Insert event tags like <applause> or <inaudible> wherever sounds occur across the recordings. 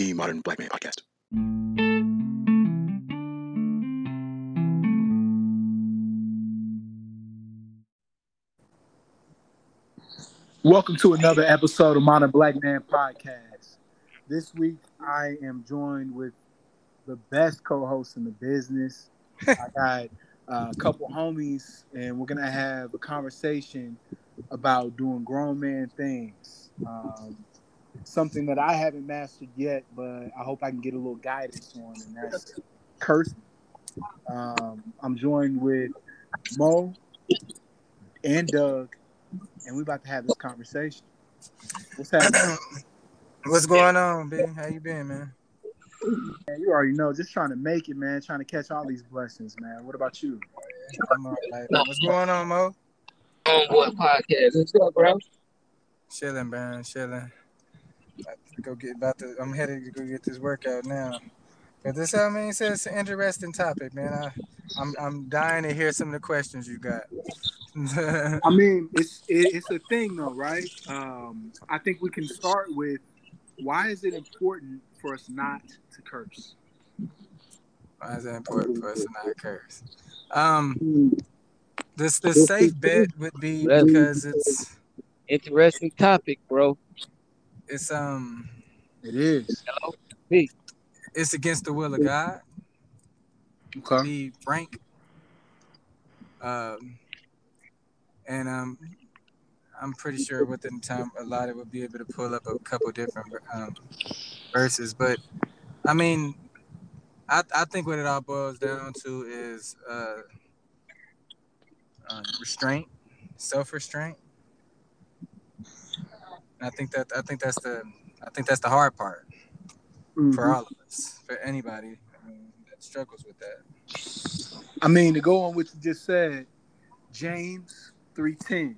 the Modern Black Man Podcast. Welcome to another episode of Modern Black Man Podcast. This week I am joined with the best co-host in the business. I got uh, a couple homies, and we're gonna have a conversation about doing grown man things. Um, something that I haven't mastered yet, but I hope I can get a little guidance on, and that's cursing. Um, I'm joined with Mo and Doug, and we're about to have this conversation. What's happening? What's going on, B? How you been, man? Man, you already know, just trying to make it, man. Trying to catch all these blessings, man. What about you? I'm all right. What's going on, Mo? on what podcast? What's up, bro? Chilling, man. Chilling. About to Go get about to. I'm headed to go get this workout now. But this, I mean, it's it's an interesting topic, man. I, I'm I'm dying to hear some of the questions you got. <laughs> I mean, it's it, it's a thing, though, right? Um, I think we can start with why is it important for us not to curse? Why is it important for us not to not curse? Um, this the safe bet would be because it's Interesting topic, bro. It's um It is. Hello? it's against the will of God. Okay. be frank. Um, and um, I'm pretty sure within time, a lot of will be able to pull up a couple different um, verses. But I mean, I, I think what it all boils down to is uh, um, restraint, self-restraint. And I think that I think that's the I think that's the hard part for Mhm. all of us, for anybody I mean, that struggles with that. I mean, to go on what you just said, James three ten.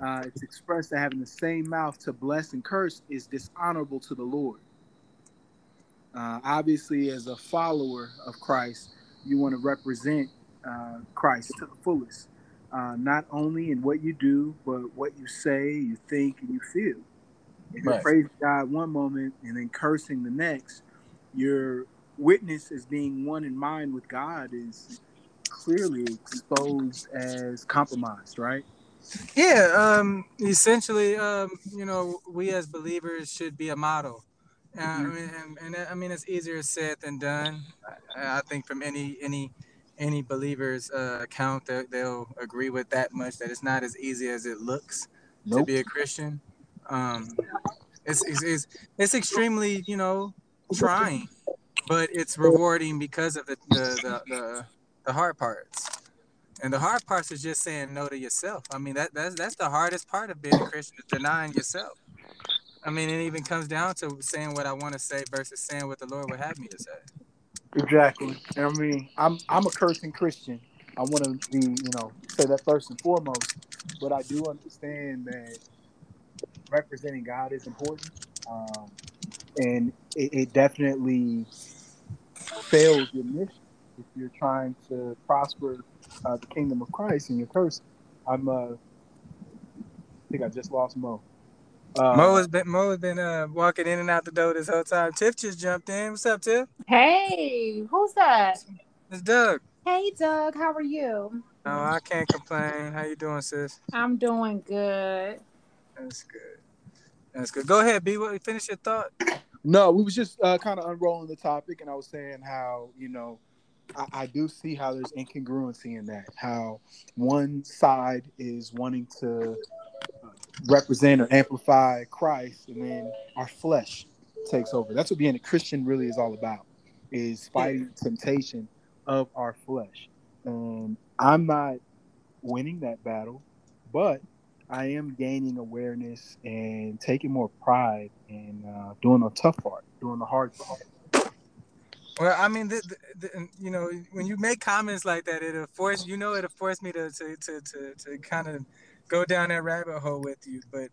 Uh, it's expressed that having the same mouth to bless and curse is dishonorable to the Lord. Uh, obviously, as a follower of Christ, you want to represent uh, Christ to the fullest, uh, not only in what you do, but what you say, you think, and you feel. If you're praising God one moment and then cursing the next, your witness as being one in mind with God is clearly exposed as compromised, right? Yeah, um, essentially, um, you know, we as believers should be a model. Uh, I Mhm. mean, and, and I mean, it's easier said than done. I, I think from any any any believer's uh, account, that they'll agree with that much. That it's not as easy as it looks to be a Christian. Um, it's, it's it's it's extremely, you know, trying, but it's rewarding because of the the the, the, the hard parts. And the hard parts is just saying no to yourself. I mean, that that's that's the hardest part of being a Christian is denying yourself. I mean, it even comes down to saying what I want to say versus saying what the Lord would have me to say. Exactly. I mean, I'm I'm a cursing Christian. I want to be, you know, say that first and foremost. But I do understand that representing God is important, um, and it, it definitely fails your mission if you're trying to prosper uh, the kingdom of Christ and you're cursing. I'm. Uh, I think I just lost Mo. Uh, Mo has been Mo has been uh, walking in and out the door this whole time. Tiff just jumped in. What's up, Tiff? Hey, who's that? It's Doug. Hey, Doug, how are you? Oh, I can't complain. How you doing, sis? I'm doing good. That's good. That's good. Go ahead, B. What- Finish your thought. No, we was just uh, kind of unrolling the topic, and I was saying how you know I, I do see how there's incongruency in that. How one side is wanting to represent or amplify Christ, and then our flesh takes over. That's what being a Christian really is all about: is fighting temptation of our flesh. And I'm not winning that battle, but I am gaining awareness and taking more pride in uh, doing the tough part, doing the hard part. Well, I mean, the, the, the, you know, when you make comments like that, it'll force you know it'll force me to to to to, to kind of go down that rabbit hole with you. But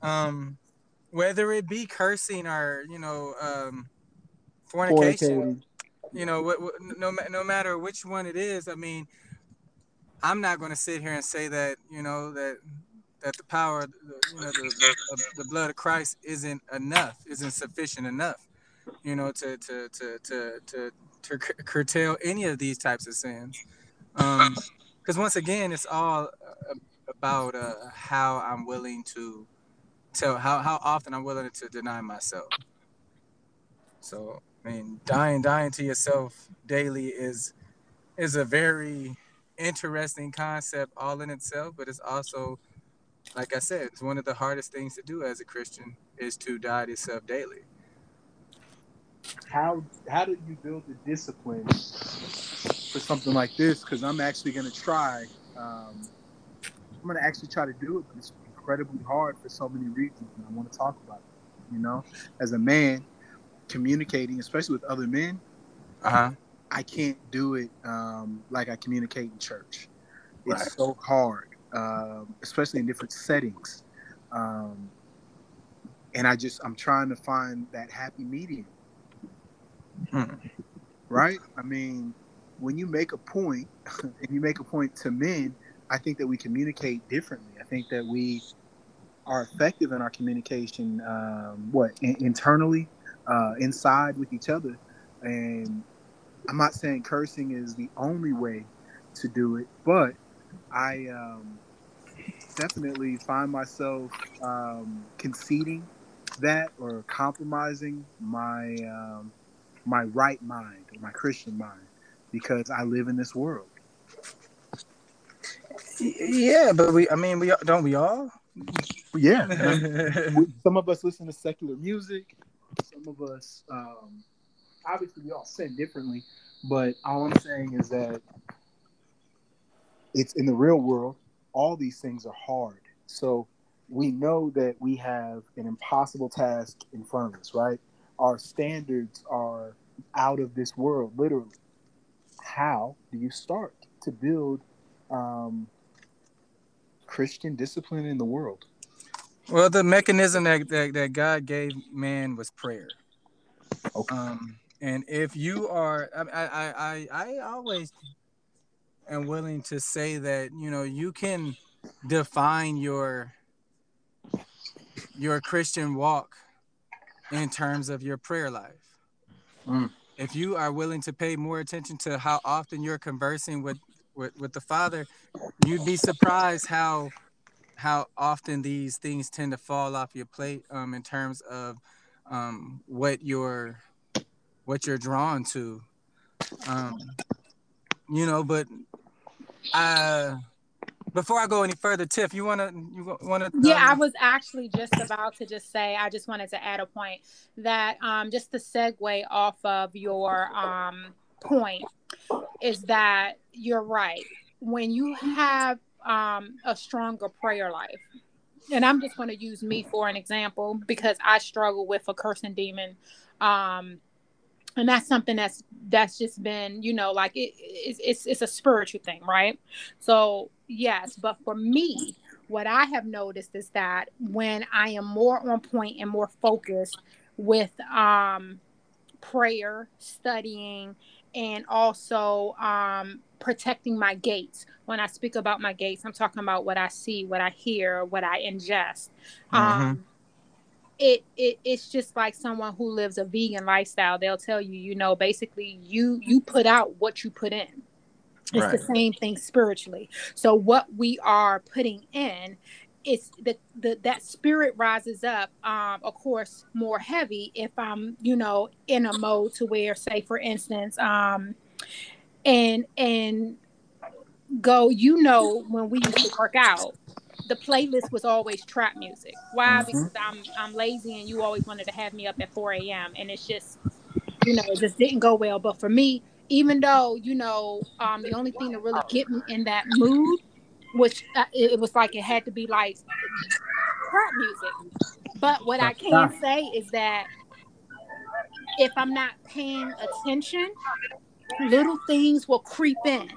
um, whether it be cursing or you know um, fornication, you know, what, what, no no matter which one it is, I mean, I'm not going to sit here and say that you know that that the power, you know, the, the, the blood of Christ isn't enough, isn't sufficient enough. you know, to to to to to, to curtail any of these types of sins. Um, because once again, it's all uh, about uh, how I'm willing to tell how how often I'm willing to deny myself. So I mean, dying dying to yourself daily is is a very interesting concept all in itself, but it's also like I said, it's one of the hardest things to do as a Christian is to die to yourself daily. How how did you build the discipline for something like this? Because I'm actually going to try. Um, I'm going to actually try to do it, but it's incredibly hard for so many reasons, and I want to talk about it. You know, as a man, communicating, especially with other men, Uh huh. I can't do it um, like I communicate in church. It's Right. so hard, um, especially in different settings. Um, and I just I'm trying to find that happy medium, Hmm. right? I mean, when you make a point, <laughs> and you make a point to men, I think that we communicate differently. I think that we are effective in our communication. Um, what in- internally, uh, inside with each other, and I'm not saying cursing is the only way to do it, but I um, definitely find myself um, conceding that or compromising my um, my right mind or my Christian mind because I live in this world. Yeah, but we I mean we don't we all? Yeah, <laughs> we- some of us listen to secular music. Some of us, um, obviously, we all sin differently. But all I'm saying is that it's in the real world. All these things are hard. So we know that we have an impossible task in front of us. Right? Our standards are out of this world, literally. How do you start to build um, Christian discipline in the world? Well, the mechanism that, that, that God gave man was prayer. Okay. Um, and if you are, I, I, I, I always am willing to say that you know you can define your your Christian walk in terms of your prayer life. Mm. If you are willing to pay more attention to how often you're conversing with, with, with the Father, you'd be surprised how how often these things tend to fall off your plate um, in terms of um, what you're what you're drawn to. Um, you know but uh before i go any further tiff you want to you want to Yeah, I was actually just about to just say, I just wanted to add a point that um, just to segue off of your um, point is that you're right. When you have um, a stronger prayer life, and I'm just going to use me for an example because I struggle with a cursing demon. Um, and that's something that's that's just been you know like it, it's, it's it's a spiritual thing right so yes but for me what I have noticed is that when I am more on point and more focused with um, prayer, studying, and also um, protecting my gates. When I speak about my gates, I'm talking about what I see, what I hear, what I ingest. Um, it, it it's just like someone who lives a vegan lifestyle. They'll tell you, you know, basically you you put out what you put in. It's the same thing spiritually. So what we are putting in it's the, the that spirit rises up um of course more heavy if i'm you know in a mode to where say for instance um and and go you know when we used to work out the playlist was always trap music. Why? Mhm. because i'm i'm lazy and you always wanted to have me up at 4 a.m and it's just you know it just didn't go well. But for me even though you know um the only thing to really get me in that mood which uh, it, it was like it had to be like trap music. But what i can say is that if i'm not paying attention little things will creep in.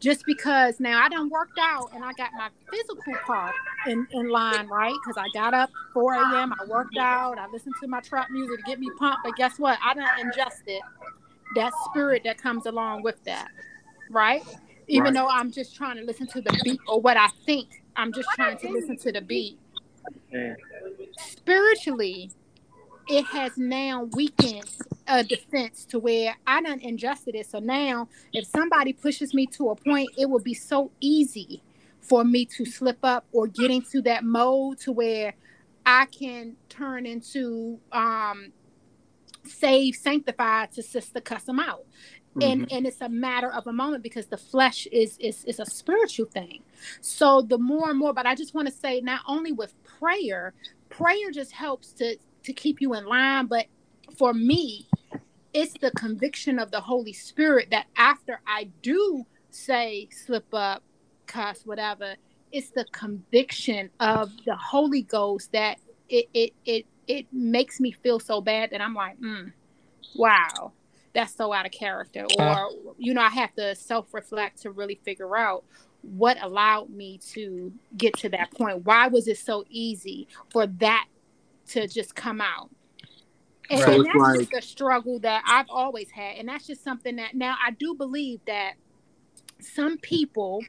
Just because now i done worked out and i got my physical part in, in line right? Because i got up 4 a.m i worked out i listened to my trap music to get me pumped but guess what? I done ingested that spirit that comes along with that right even Right. though i'm just trying to listen to the beat or what i think i'm just trying to listen to the beat spiritually it has now weakened a defense to where I done ingested it. So now, if somebody pushes me to a point, it will be so easy for me to slip up or get into that mode to where I can turn into um save sanctified to sister cuss them out. And Mhm. and it's a matter of a moment because the flesh is is is a spiritual thing. So the more and more, but I just want to say not only with prayer, prayer just helps to to keep you in line, but for me, it's the conviction of the Holy Spirit that after I do say slip up, cuss, whatever, it's the conviction of the Holy Ghost that it it it it makes me feel so bad that I'm like, mm, wow, that's so out of character. Or you know, I have to self reflect to really figure out what allowed me to get to that point. Why was it so easy for that to just come out? And, So and that's like- just a struggle that I've always had. And that's just something that now I do believe that some people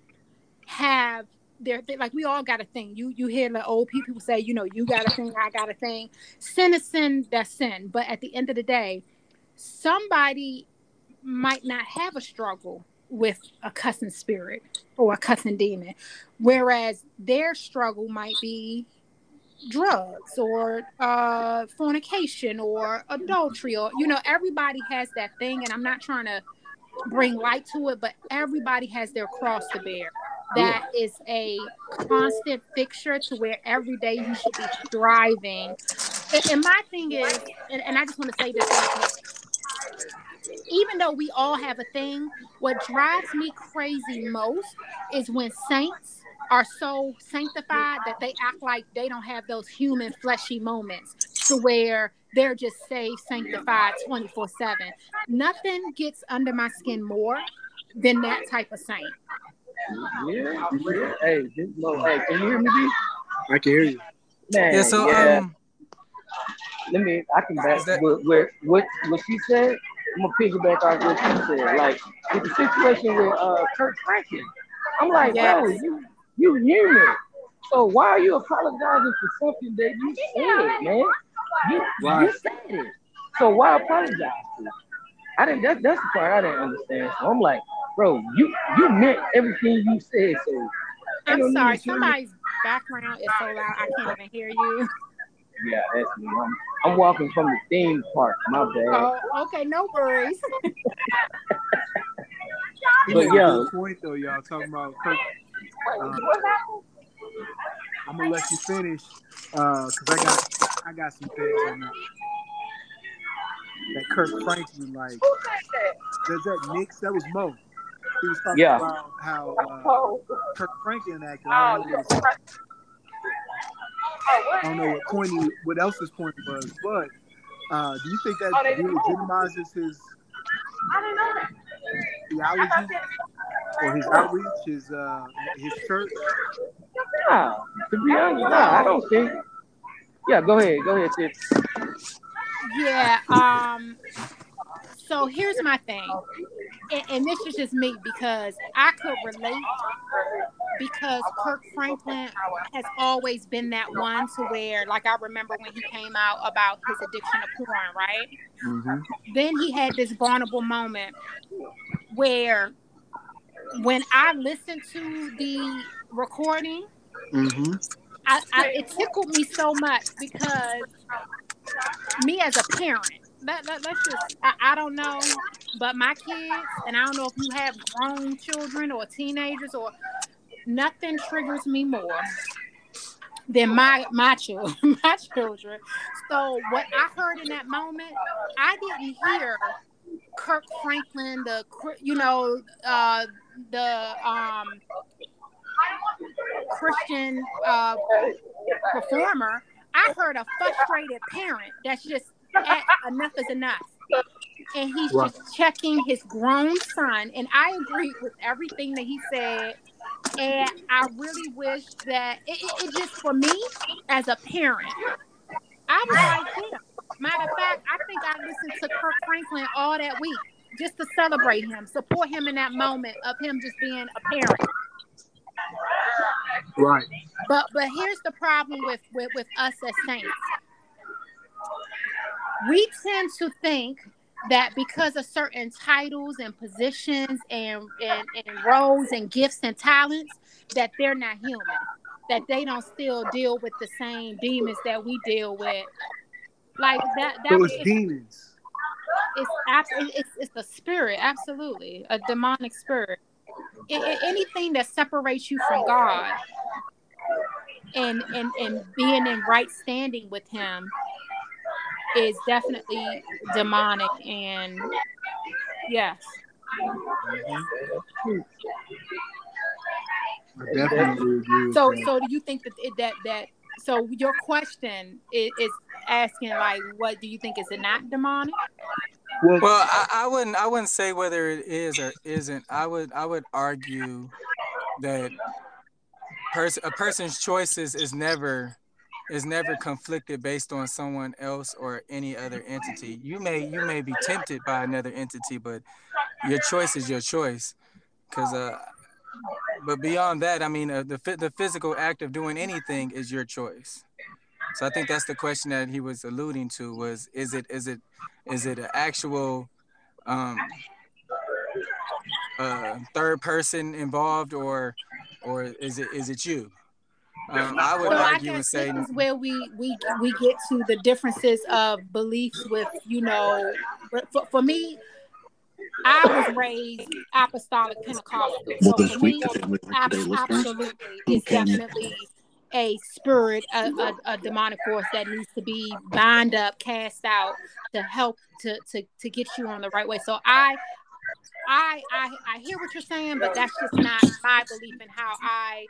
have their like we all got a thing. You you hear the old people say, you know, you got a thing, I got a thing. Sin is sin, that's sin. But at the end of the day, somebody might not have a struggle with a cussing spirit or a cussing demon, whereas their struggle might be drugs or uh, fornication or adultery or you know everybody has that thing and i'm not trying to bring light to it but everybody has their cross to bear. That is a constant fixture to where every day you should be striving. And, and my thing is and, and i just want to say this. Even though we all have a thing what drives me crazy most is when saints are so sanctified that they act like they don't have those human fleshy moments to where they're just saved sanctified 24 7 nothing gets under my skin more than that type of saint Yeah, yeah. Hey, this low. Hey, can you hear me? B? I can hear you. Man, Yeah, so yeah. um let me. I can back that- what, what what what she said. I'm gonna piggyback off what you said. Like with the situation with uh Kirk Franklin, I'm like, bro, Yes. you you human. So why are you apologizing for something that you said, man? You Right. you said it. So why apologize? For it? I didn't. That, that's the part I didn't understand. So I'm like, bro, you you meant everything you said. So i'm sorry to- somebody's background is so loud i can't even hear you Yeah, that's me. I'm, I'm walking from the theme park. My bad. oh okay no worries <laughs> But yeah. good point though, y'all talking about Kirk. Uh, I'm gonna let you finish because I got I got some things on that. That Kirk Franklin, like, does that Knicks? That was Mo. He was talking Yeah. about how uh, Kirk Franklin acted. I don't know what, his, I don't know what point he, what else his point was, but uh, do you think that legitimizes his theology or his outreach, his uh, his church? Nah, to be honest, nah, I don't think. Yeah, go ahead, go ahead, sis. Yeah. Um. So here's my thing, and, and this is just me because I could relate because Kirk Franklin has always been that one to where, like, I remember when he came out about his addiction to porn, right? Mm-hmm. Then he had this vulnerable moment where, when I listened to the recording, Mm-hmm. I, I, it tickled me so much because me as a parent, let, let, let's just, I, I don't know, but my kids, and I don't know if you have grown children or teenagers or nothing triggers me more than my my children <laughs> my children. So what i heard in that moment i didn't hear kirk franklin the you know uh the um christian uh performer. I heard a frustrated parent that's just Eh, enough is enough and he's Right. just checking his grown son and i agree with everything that he said and I really wish that it, it, it just for me as a parent, I was like him. Matter of fact, I think I listened to Kirk Franklin all that week just to celebrate him, support him in that moment of him just being a parent. Right. But but here's the problem with with, with us as saints. We tend to think that because of certain titles and positions and, and, and roles and gifts and talents, that they're not human, that they don't still deal with the same demons that we deal with. Like that, that was, it's demons. it's, abs- it's it's the spirit, absolutely, a demonic spirit. A- a- anything that separates you from God and and and being in right standing with Him is definitely demonic. And yes, I definitely agree with so that. so do you think that that that so your question is, is asking like, what do you think is it not demonic? well, Well, I, I wouldn't I wouldn't say whether it is or isn't. I would I would argue that pers- a person's choices is never is never conflicted based on someone else or any other entity. You may you may be tempted by another entity, but your choice is your choice. Cause uh, but beyond that, I mean, uh, the the physical act of doing anything is your choice. So I think that's the question that he was alluding to was is it is it is it an actual um uh third person involved or or is it is it you? Um, I would So I argue and guess say this is where we we we get to the differences of beliefs with you know for, for me I was raised apostolic Pentecostal. So Well, this for week me, today, with ab- today listeners, absolutely, who it's definitely a spirit, a, a, a demonic force that needs to be bound up, cast out to help to to to get you on the right way. So I. I, I I hear what you're saying, but that's just not my belief in how I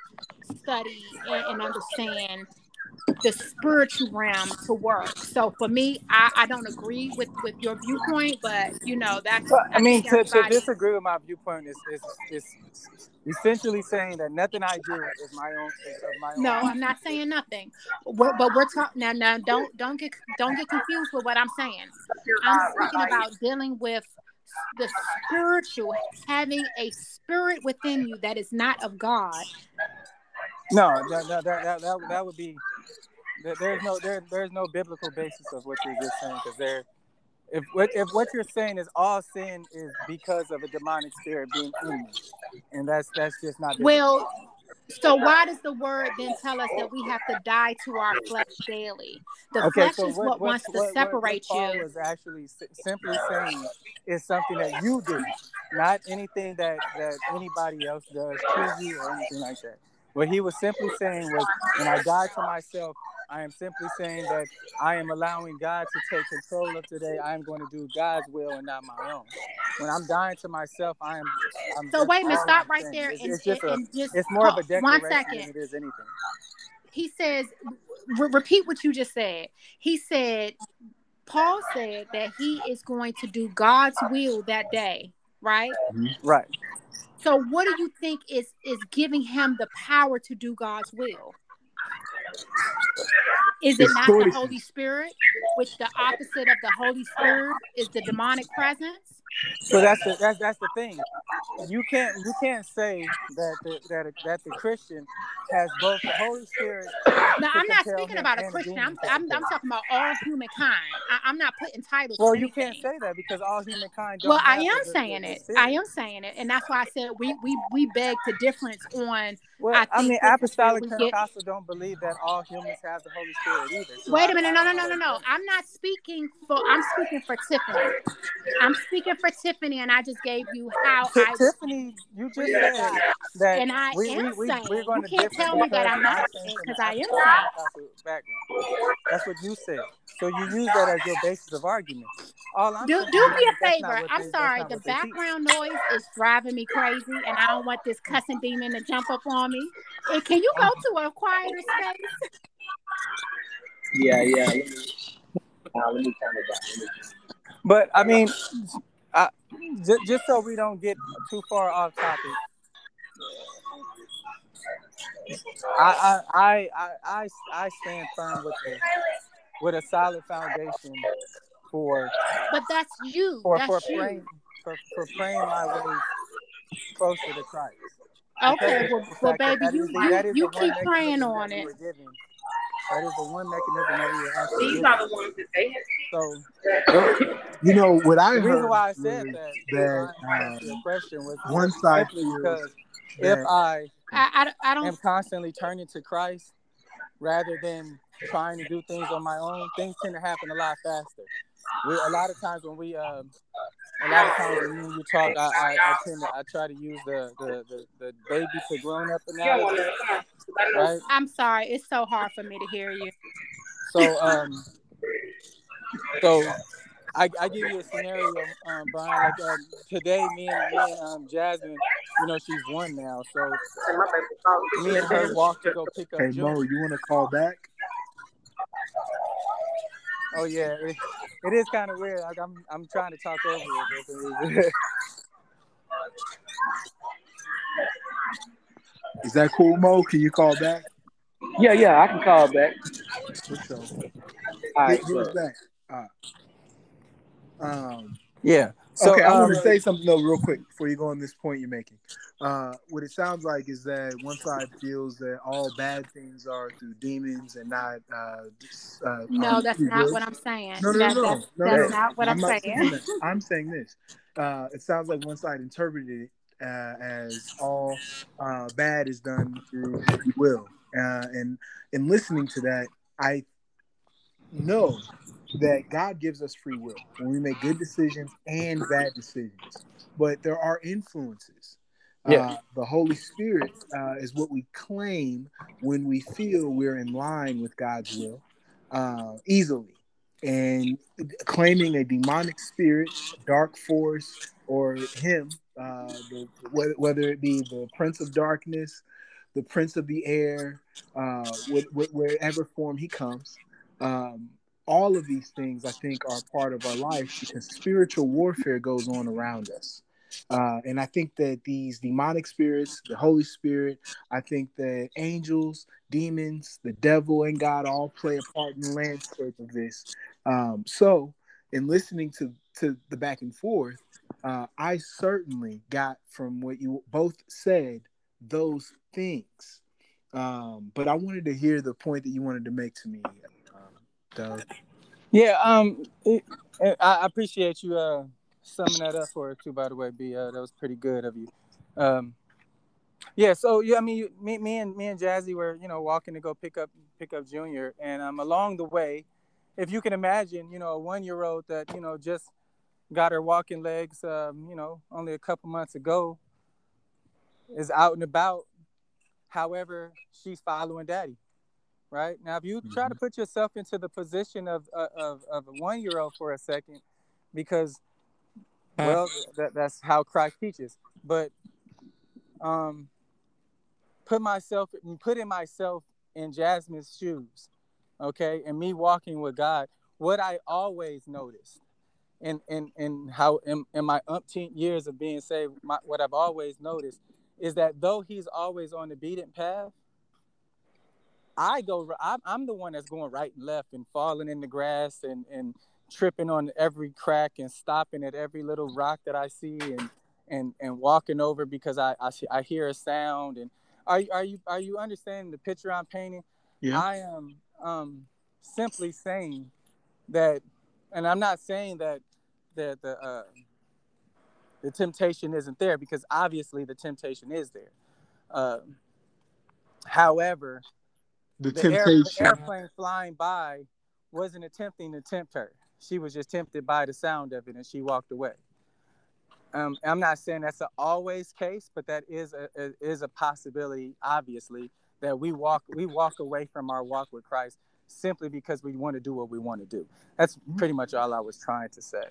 study and, and understand the spiritual realm to work. So for me, I, I don't agree with with your viewpoint, but you know that's. Well, I mean, to, to disagree with my viewpoint is, is, is essentially saying that nothing I do is my own. Is my own. No, I'm not saying nothing. We're, but we're talking now. Now, don't don't get don't get confused with what I'm saying. I'm speaking about dealing with the spiritual, having a spirit within you that is not of God. No, that, that, that, that, that, would be. There's no there, there's no biblical basis of what you're just saying because there, if what if what you're saying is all sin is because of a demonic spirit being in you, and that's that's just not. biblical. Well, so why does the word then tell us that we have to die to our flesh daily? The flesh is what, wants to separate what you. was actually simply saying is something that you do, not anything that that anybody else does to you or anything like that. What he was simply saying was, when I die to myself, I am simply saying that I am allowing God to take control of today. I am going to do God's will and not my own. When I'm dying to myself, I am. I'm So just wait a minute, stop right saying. there It's, and, it's just a. and just It's more of a one declaration second. than it is anything. he says re- repeat what you just said he said paul said that he is going to do god's will that day right mm-hmm. Right. So what do you think is is giving him the power to do god's will? Is it It's not the holy spirit which the opposite of the holy spirit is the demonic presence So that's the that's that's the thing. You can't you can't say that the that that the Christian has both the Holy Spirit. now i'm not speaking about a christian i'm, I'm, I'm talking about all humankind I, i'm not putting titles Well, to you can't say that because all humankind. Well, I am the- saying the it. I am saying it, and that's why I said we we we beg the difference on. Well, I I, mean, apostolic where we Pentecostal don't believe that all humans have the Holy Spirit either. So Wait a minute, no, no, no, no, no. I'm not speaking for. I'm speaking for Tiffany. I'm speaking for Tiffany, and I just gave you how Ti- <laughs> I. Tiffany, you just said that And I we, am we, we, saying, we're going you to can't tell me that I'm not saying, came from 'cause an I am saying. Background. That's what you said. So you use that as your basis of argument. All I'm Do, do me a that that's not favor. I'm they- sorry. The what they teach. background noise is driving me crazy, and I don't want this cussing demon to jump up on me. Can you go to a quieter space? Yeah, yeah. Let me, uh, let me turn it down. But I mean, I, just, just so we don't get too far off topic, I I I I, I, I stand firm with a with a solid foundation for But that's you. for that's for you. praying for, for praying my way closer to Christ. Okay, well, well baby, you the- you, you keep praying on it. That is the one mechanism that we were actually These given. are the ones that they had So <coughs> You know what I the heard reason why I said that, that Brian, to answer your um, question was one side simply feels because if I I, I, I don't. Am constantly turning to Christ rather than trying to do things on my own, things tend to happen a lot faster. We, a lot of times when we, um, a lot of times when you talk, I, I, I tend to, I try to use the, the, the, the baby to grown up analogy, right? I'm sorry. It's so hard for me to hear you. So, um, so I, I give you a scenario, um, Brian. Like um, today, me and me and um, Jasmine, you know, she's one now. So me and her walked to go pick up Hey June. Mo, you want to call back? Oh yeah, it, it is kind of weird. Like I'm I'm trying to talk over it. for some reason. Is that cool, Mo? Can you call back? Yeah, yeah, I can call back. For sure. All right, Hit, hit back. All right. Um, yeah. So okay, I um, want to say something though, real quick, before you go on this point you're making. Uh, what it sounds like is that one side feels that all bad things are through demons and not. Uh, just, uh, No, um, that's not will. what I'm saying. No, no, That- no, no, that's no, that's no. not what I'm, not saying. saying. I'm saying this. Uh, it sounds like one side interpreted it uh, as all uh, bad is done through free will, uh, and in listening to that, I know that God gives us free will when we make good decisions and bad decisions, but there are influences. Yeah. Uh, the Holy Spirit uh, is what we claim when we feel we're in line with God's will uh, easily and claiming a demonic spirit, dark force, or him, uh, the, whether, whether it be the prince of darkness, the prince of the air, uh, wh- wh- wherever form he comes. Um, all of these things, I think, are part of our life because spiritual warfare goes on around us. Uh, and I think that these demonic spirits, the Holy Spirit, I think that angels, demons, the devil, and God all play a part in the landscape of this. Um, so, in listening to to the back and forth, uh, I certainly got from what you both said those things. Um, but I wanted to hear the point that you wanted to make to me, Doug. yeah. Um, it, I appreciate you uh summing that up for us too. By the way, B, uh, that was pretty good of you. Um, yeah. So yeah, I mean, you, me, me and me and Jazzy were you know walking to go pick up pick up Junior, and um along the way, if you can imagine, you know, a one year old that you know just got her walking legs, um, you know, only a couple months ago, is out and about. However, she's following daddy. Right now, if you try to put yourself into the position of uh, of, of a one year old for a second, because well, that, that's how Christ teaches. But um, put myself, putting myself in Jasmine's shoes, okay, and me walking with God. What I always noticed, in in in how in, in my umpteen years of being saved, my, what I've always noticed is that though He's always on the beaten path, I go. I'm, I'm the one that's going right and left and falling in the grass and and tripping on every crack and stopping at every little rock that I see and and and walking over because I I, see, I hear a sound and are you are you are you understanding the picture I'm painting? Yeah. I am um simply saying that, and I'm not saying that that the uh, the temptation isn't there because obviously the temptation is there. Um however, The, the, air, temptation. the airplane flying by wasn't attempting to tempt her. She was just tempted by the sound of it, and she walked away. Um, I'm not saying that's an always case, but that is a, a is a possibility. Obviously, that we walk we walk away from our walk with Christ simply because we want to do what we want to do. That's pretty much all I was trying to say.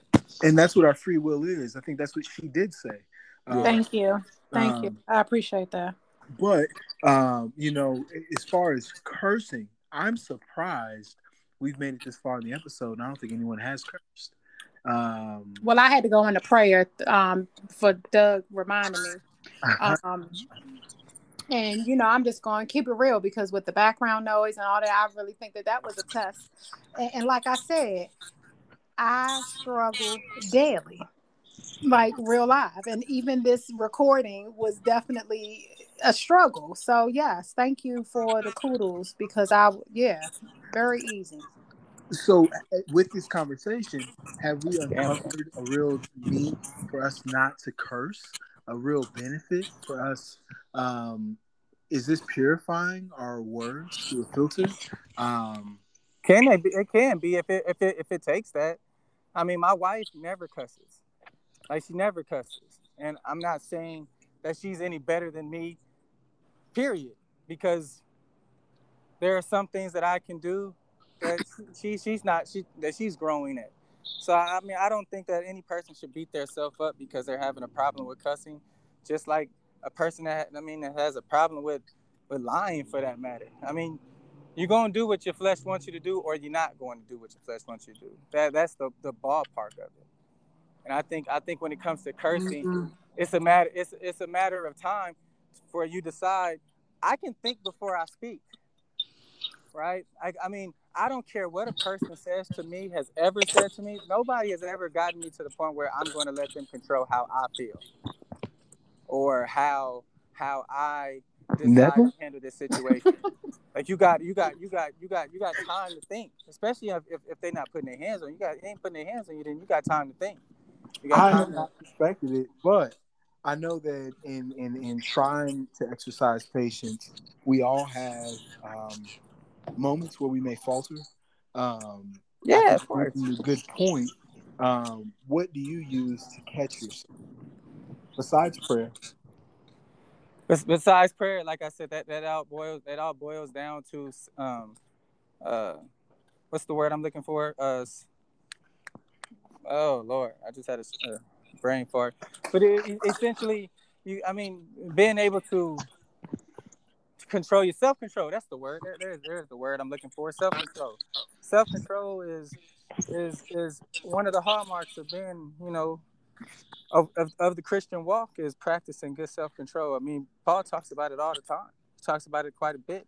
and that's what our free will is. I think that's what she did say. Uh, Thank you. Thank you. Um, I appreciate that. But um, you know, as far as cursing, I'm surprised we've made it this far in the episode, and I don't think anyone has cursed. Um, Well, I had to go into prayer um, for Doug reminding me. Um, and you know, I'm just going to keep it real because with the background noise and all that, I really think that that was a test. And, and like I said, I struggle daily, like real life, and even this recording was definitely a struggle. So yes, thank you for the kudos because I, yeah, very easy. So, with this conversation, have we uncovered a real need for us not to curse? A real benefit for us? Um, is this purifying our words through a filter? Um, can it be? It can be if it if it if it takes that. I mean, my wife never cusses. Like she never cusses, and I'm not saying that she's any better than me. Period. Because there are some things that I can do that she she's not she that she's growing at. So I mean I don't think that any person should beat themselves up because they're having a problem with cussing, just like a person that I mean that has a problem with with lying for that matter. I mean, you're gonna do what your flesh wants you to do, or you're not going to do what your flesh wants you to do. That that's the the ballpark of it. And I think I think when it comes to cursing, mm-hmm. it's a matter it's it's a matter of time for you decide. I can think before I speak right? I, I mean, I don't care what a person says to me, has ever said to me. Nobody has ever gotten me to the point where I'm going to let them control how I feel or how how I decide Never? to handle this situation. <laughs> like you got you got you got you got you got time to think, especially if, if, if they're not putting their hands on you. Got ain't putting their hands on you, then you got time to think. I have not expected it, but I know that in in in trying to exercise patience, we all have um, moments where we may falter. Um, yeah, of course. A good point. Um, what do you use to catch yourself besides prayer? Besides prayer, like I said, that that all boils that all boils down to um, uh, what's the word I'm looking for? Uh, oh Lord, I just had a, a brain fart. But it, it, essentially, you, I mean, being able to control your self control. That's the word. There, there's there's the word I'm looking for. Self control. Self control is is is one of the hallmarks of being, you know, of, of, of the Christian walk is practicing good self control. I mean, Paul talks about it all the time. He talks about it quite a bit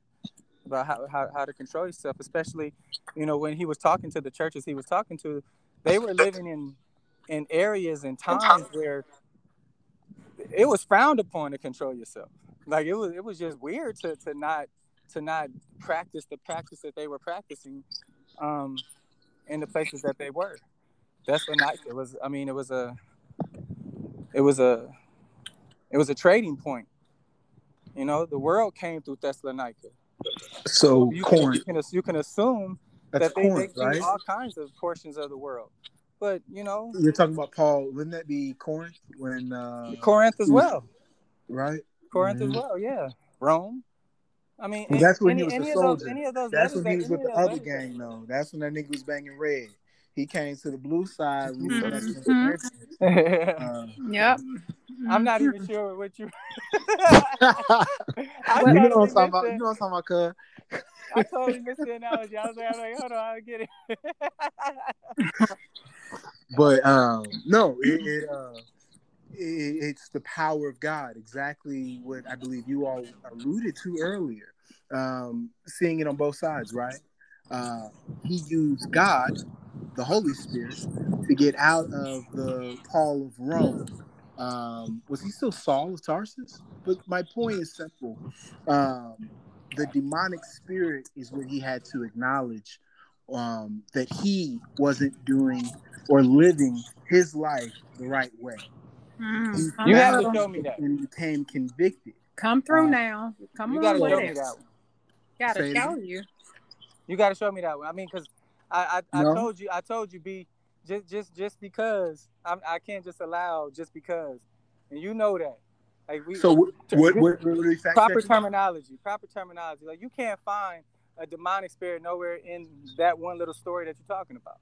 about how, how, how to control yourself, especially, you know, when he was talking to the churches he was talking to, they were living in in areas and times where it was frowned upon to control yourself. Like it was it was just weird to to not to not practice the practice that they were practicing um in the places that they were. That's what nice it was I mean it was a it was a it was a trading point. You know, the world came through Thessalonica. So, you, Can, you, can, you can assume That's that they, Corinth, they right? all kinds of portions of the world. But you know, you're talking about Paul. Wouldn't that be Corinth when uh, Corinth as well? Right. Corinth mm-hmm. as well, yeah. Rome. I mean, well, that's when any, he was the soldier. Those, that's when he was with the other gang, though. That's when that nigga was banging red. He came to the blue side. Mm-hmm. uh, <laughs> yep. I'm not even sure what you. <laughs> <laughs> you know what I'm talking about. You know what I'm talking about, cuz. I totally missed the analogy. I was like, I was like hold on, I'll get it. But um, no, it, it uh, it's the power of God, exactly what I believe you all alluded to earlier. Um, seeing it on both sides, right? Uh, he used God, the Holy Spirit, to get out of the Paul of Rome. Um, was he still Saul of Tarsus? But my point is simple. Um, the demonic spirit is what he had to acknowledge um, that he wasn't doing or living his life the right way. Mm, you have to show me that. And became convicted. Come through uh, now. Come you on gotta show it. Me that one. Gotta show you. You gotta show me that one. I mean, because I I, no. I, told you I told you be just just just because I'm, I can't just allow just because, and you know that. Like we, so what, what, what, what proper terminology, proper terminology. Like you can't find a demonic spirit nowhere in that one little story that you're talking about.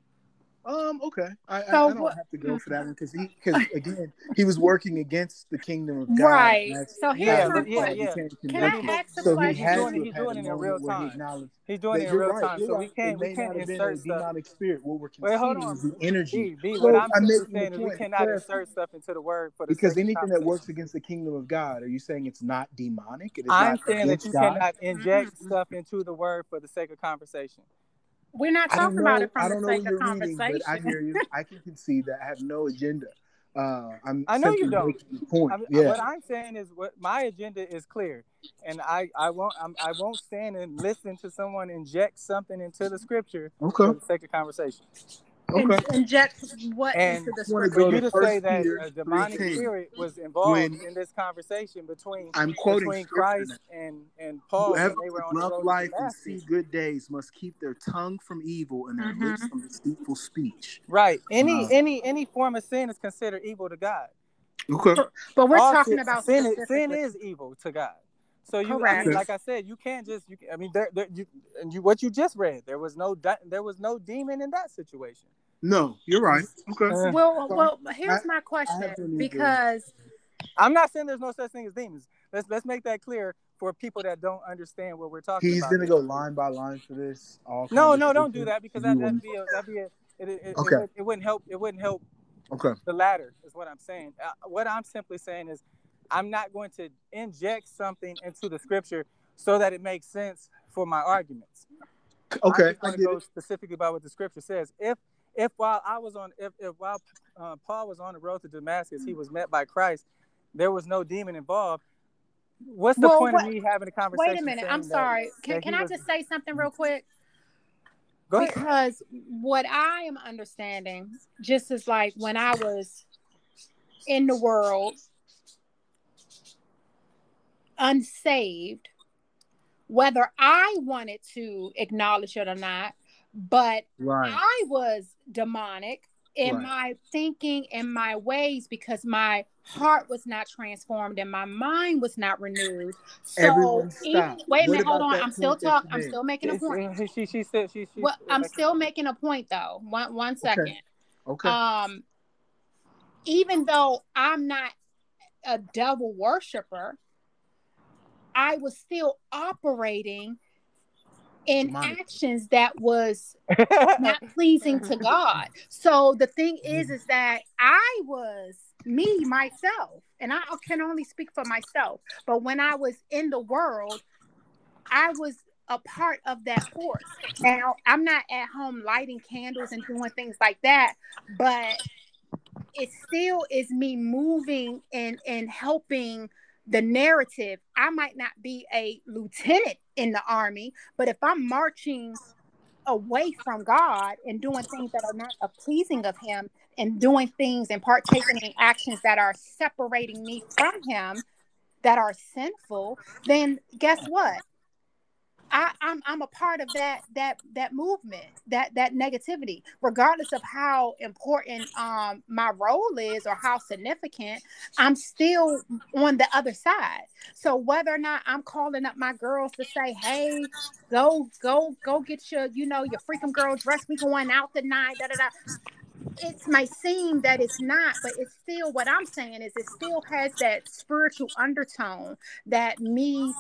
Um. Okay. I, so, I, I don't have to go for that one because he because <laughs> again he was working against the kingdom of God. Right. So here's yeah, my yeah, yeah. Can I ask so question? He's doing, it, he's doing it in real time. He's doing it in real right, time. So right. we can't we can't insert stuff. Demonic spirit. What we're Wait, hold on. the energy. B, B, what I'm, I'm saying is we cannot insert stuff into the word for the because anything that works against the kingdom of God. Are you saying it's not demonic? It is I'm saying that you cannot inject stuff into the word for the sake of conversation. We're not talking about it from the sake of conversation. Reading, I hear you. <laughs> I can concede that I have no agenda. Uh, I'm I know you don't. Point. I mean, yeah. What I'm saying is, what my agenda is clear, and I I won't I'm, I won't stand and listen to someone inject something into the scripture Okay. for the sake of conversation. Okay. In- inject what And into the wanna scripture? For you to to say that Peter a demonic 3:10. spirit was involved When- in this conversation between I'm quoting between Christ and and Paul when Whoever they were on love road life and see good days must keep their tongue from evil and their lips Mhm. from deceitful speech. Right. Any Uh, any any form of sin is considered evil to God. Okay. But we're All talking sin, about sin. Sin is evil to God. So you, I mean, like I said, you can't just. You, I mean, there, there, you, and you, what you just read, there was no, there was no demon in that situation. No, you're right. Okay. Uh, Well, So, well, here's I- my question to need because I'm not saying there's no such thing as demons. Let's let's make that clear for people that don't understand what we're talking He's about. He's gonna go line by line for this. All No, no, don't do that because that will- that'd be a, that'd be a, it, it, it, Okay. it, would, it wouldn't help. It wouldn't help Okay. the latter. Is what I'm saying. Uh, what I'm simply saying is, I'm not going to inject something into the scripture so that it makes sense for my arguments. Okay. I'm just I going to go it. specifically about what the scripture says. If if while I was on if, if while uh, Paul was on the road to Damascus, he was met by Christ, there was no demon involved. What's the Well, point what- of me having a conversation? wait a minute. I'm that- sorry. Can that can he I was- just say something real quick? Go ahead. Because what I am understanding, just as like when I was in the world, unsaved, whether I wanted to acknowledge it or not, but Right. I was demonic in Right. my thinking and my ways because my heart was not transformed and my mind was not renewed. So even- wait a minute, hold on. I'm still talking. I'm still making a point. She, she, she said she, she Well, I'm still making a point though. One one second. Okay. Um, even though I'm not a devil worshiper, I was still operating in Demonic. actions that was <laughs> not pleasing to <laughs> God. So the thing mm. is, is that I was me myself, and I can only speak for myself. But when I was in the world, I was a part of that force. Now I'm not at home lighting candles and doing things like that, but it still is me moving and and helping the narrative. I might not be a lieutenant in the army, but if I'm marching away from God and doing things that are not a pleasing of Him and doing things and partaking in actions that are separating me from Him, that are sinful, then guess what? I, I'm I'm a part of that that that movement, that that negativity, regardless of how important um my role is or how significant, I'm still on the other side. So whether or not I'm calling up my girls to say, hey, go go go get your you know your freaking girl dress, we going out tonight, da da da. It might seem that it's not, but it's still what I'm saying is it still has that spiritual undertone that me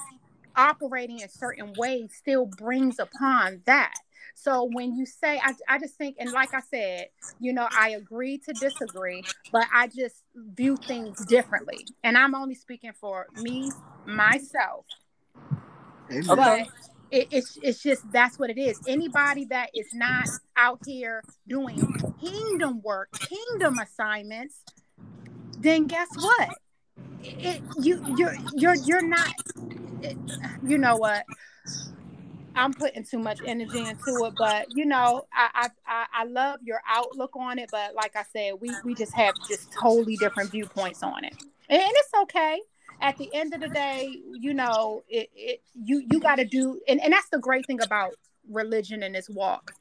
operating in certain ways still brings upon that. So when you say, I, I just think, and like I said, you know, I agree to disagree, but I just view things differently. And I'm only speaking for me, myself. Amen. But it, it's it's just that's what it is. Anybody that is not out here doing kingdom work, kingdom assignments, then guess what? It, you you're you're you're not. it- you know what? I'm putting too much energy into it, but you know, I, I I love your outlook on it. But like I said, we we just have just totally different viewpoints on it, and, and it's okay. At the end of the day, you know, it, it you you got to do, and, and that's the great thing about religion and this walk.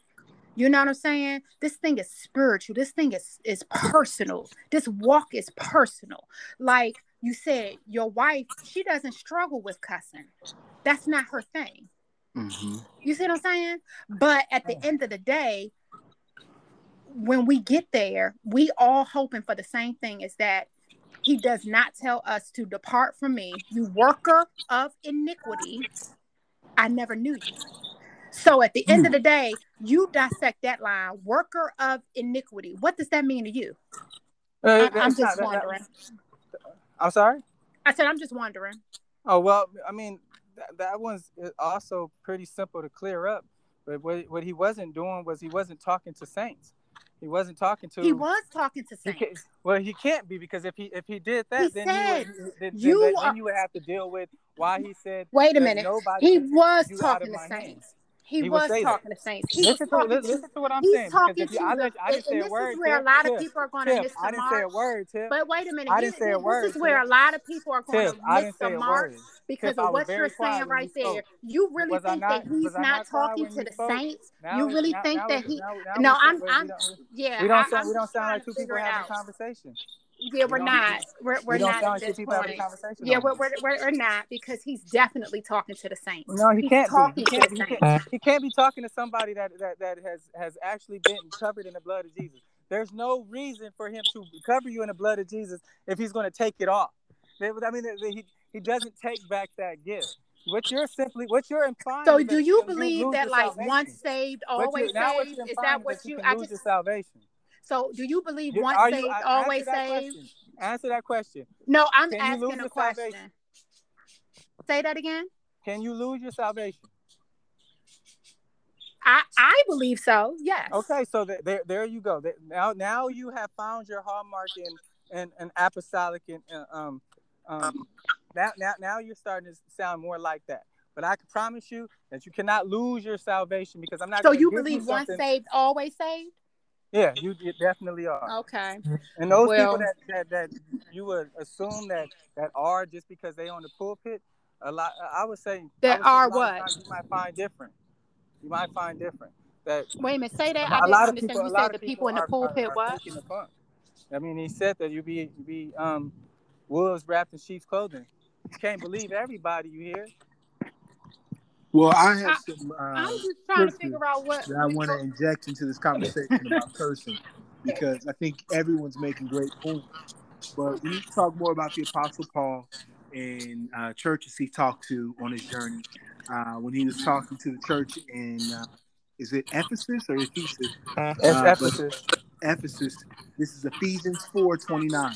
You know what I'm saying? This thing is spiritual. This thing is is personal. This walk is personal. Like you said, your wife, she doesn't struggle with cussing. That's not her thing. Mhm. You see what I'm saying? But at the end of the day, when we get there, we all hoping for the same thing is that he does not tell us to depart from me, you worker of iniquity. I never knew you. So at the end of the day, you dissect that line, worker of iniquity. What does that mean to you? Uh, I, I'm just not- that- that- wondering. I'm sorry. I said, I'm just wondering. Oh well, I mean that, that one's uh, also pretty simple to clear up. But what, what he wasn't doing was he wasn't talking to saints. He wasn't talking to. He was talking to He saints. can't, well, he can't be because if he if he did that, He then said, you would, then, "You then, are- then you would have to deal with why he said. Wait a minute. Nobody He was talking to saints. hand. Saints. He, He was say that. talking to saints. He was Listen to, talking to listen to what I'm He's saying. Because talking if you, to I, let, I didn't and, say and a this word. is where a lot of Tip, people are going to Tip, miss I the didn't say a mark. word, Tip. But wait a minute. I didn't say a word. this is where Tip. a lot of people are going to miss the mark because of what you're saying right there. You really think that he's not not talking to the saints? You really think that he? now, now No, I'm. we, we I'm. Yeah, we don't sound we don't sound like two people having a conversation. Yeah, We we're don't. We're, we we're don't not sound at this people point. conversation. Yeah, we're, we're, we're, we're not because he's definitely talking to the saints. No, he He's can't be. talking He to can't. the He can't. He can't be talking to somebody that that that has has actually been covered in the blood of Jesus. There's no reason for him to cover you in the blood of Jesus if he's going to take it off. I mean, he he doesn't take back that gift. What you're simply, what you're implying So do you you can lo- believe lose that like salvation. once saved, always you saved? Is that what that you you? can I lose just your salvation. So do you believe You, once you? saved, I- always saved? question. Answer that question. No, I'm Can asking a question. salvation? Say that again. Can you lose your salvation? I I believe so. Yes. Okay, so th- there, there you go. Now, now you have found your hallmark in, in, in apostolic and uh, um, um. Now, now, now you're starting to sound more like that. But I can promise you that you cannot lose your salvation because I'm not. So you believe once saved, always saved? Yeah, you, you definitely are. Okay. And those Well- people that, that that you would assume that that are just because they on the pulpit, a lot. I would say That are would say a what? You might find different. You might find different that Wait a minute. Say that. a I lot didn't of people. A you lot said the people in the pulpit. are, are what? taking the funk. I mean, he said that you be you be um wolves wrapped in sheep's clothing. You can't believe everybody you hear. Well, I have I- some. I'm Uh, just trying to figure out what. that I want to inject into this conversation about cursing because I think everyone's making great points. But we need to talk more about the Apostle Paul and uh, churches he talked to on his journey. Uh, when he was talking to the church in, uh, is it Ephesus or Ephesus? It's Uh, Ephesus. Ephesus. This is Ephesians 4 29.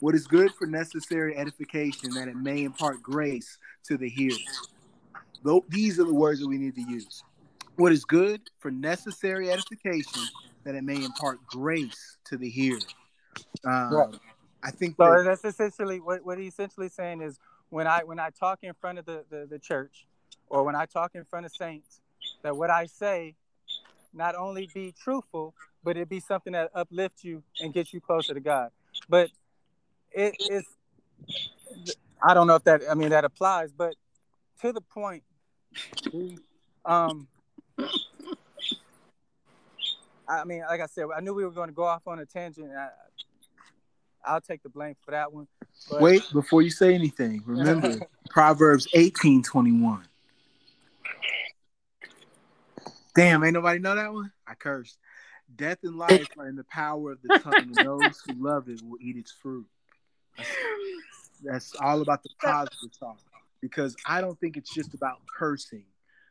What is good for necessary edification that it may impart grace to the hearers. Though these are the words that we need to use. What is good for necessary edification that it may impart grace to the hearer. Um, Right. I think So that, that's essentially what, what he's essentially saying is when I when I talk in front of the, the, the church or when I talk in front of saints, that what I say not only be truthful, but it be something that uplifts you and gets you closer to God. But it is I don't know if that I mean that applies, but to the point, <laughs> um I mean, like I said, I knew we were going to go off on a tangent. I, I'll take the blame for that one. But wait, before you say anything, remember <laughs> Proverbs eighteen twenty one. Damn, ain't nobody know that one? I cursed. Death and life are in the power of the tongue, and those who love it will eat its fruit. That's, that's all about the <laughs> positive talk. Because I don't think it's just about cursing.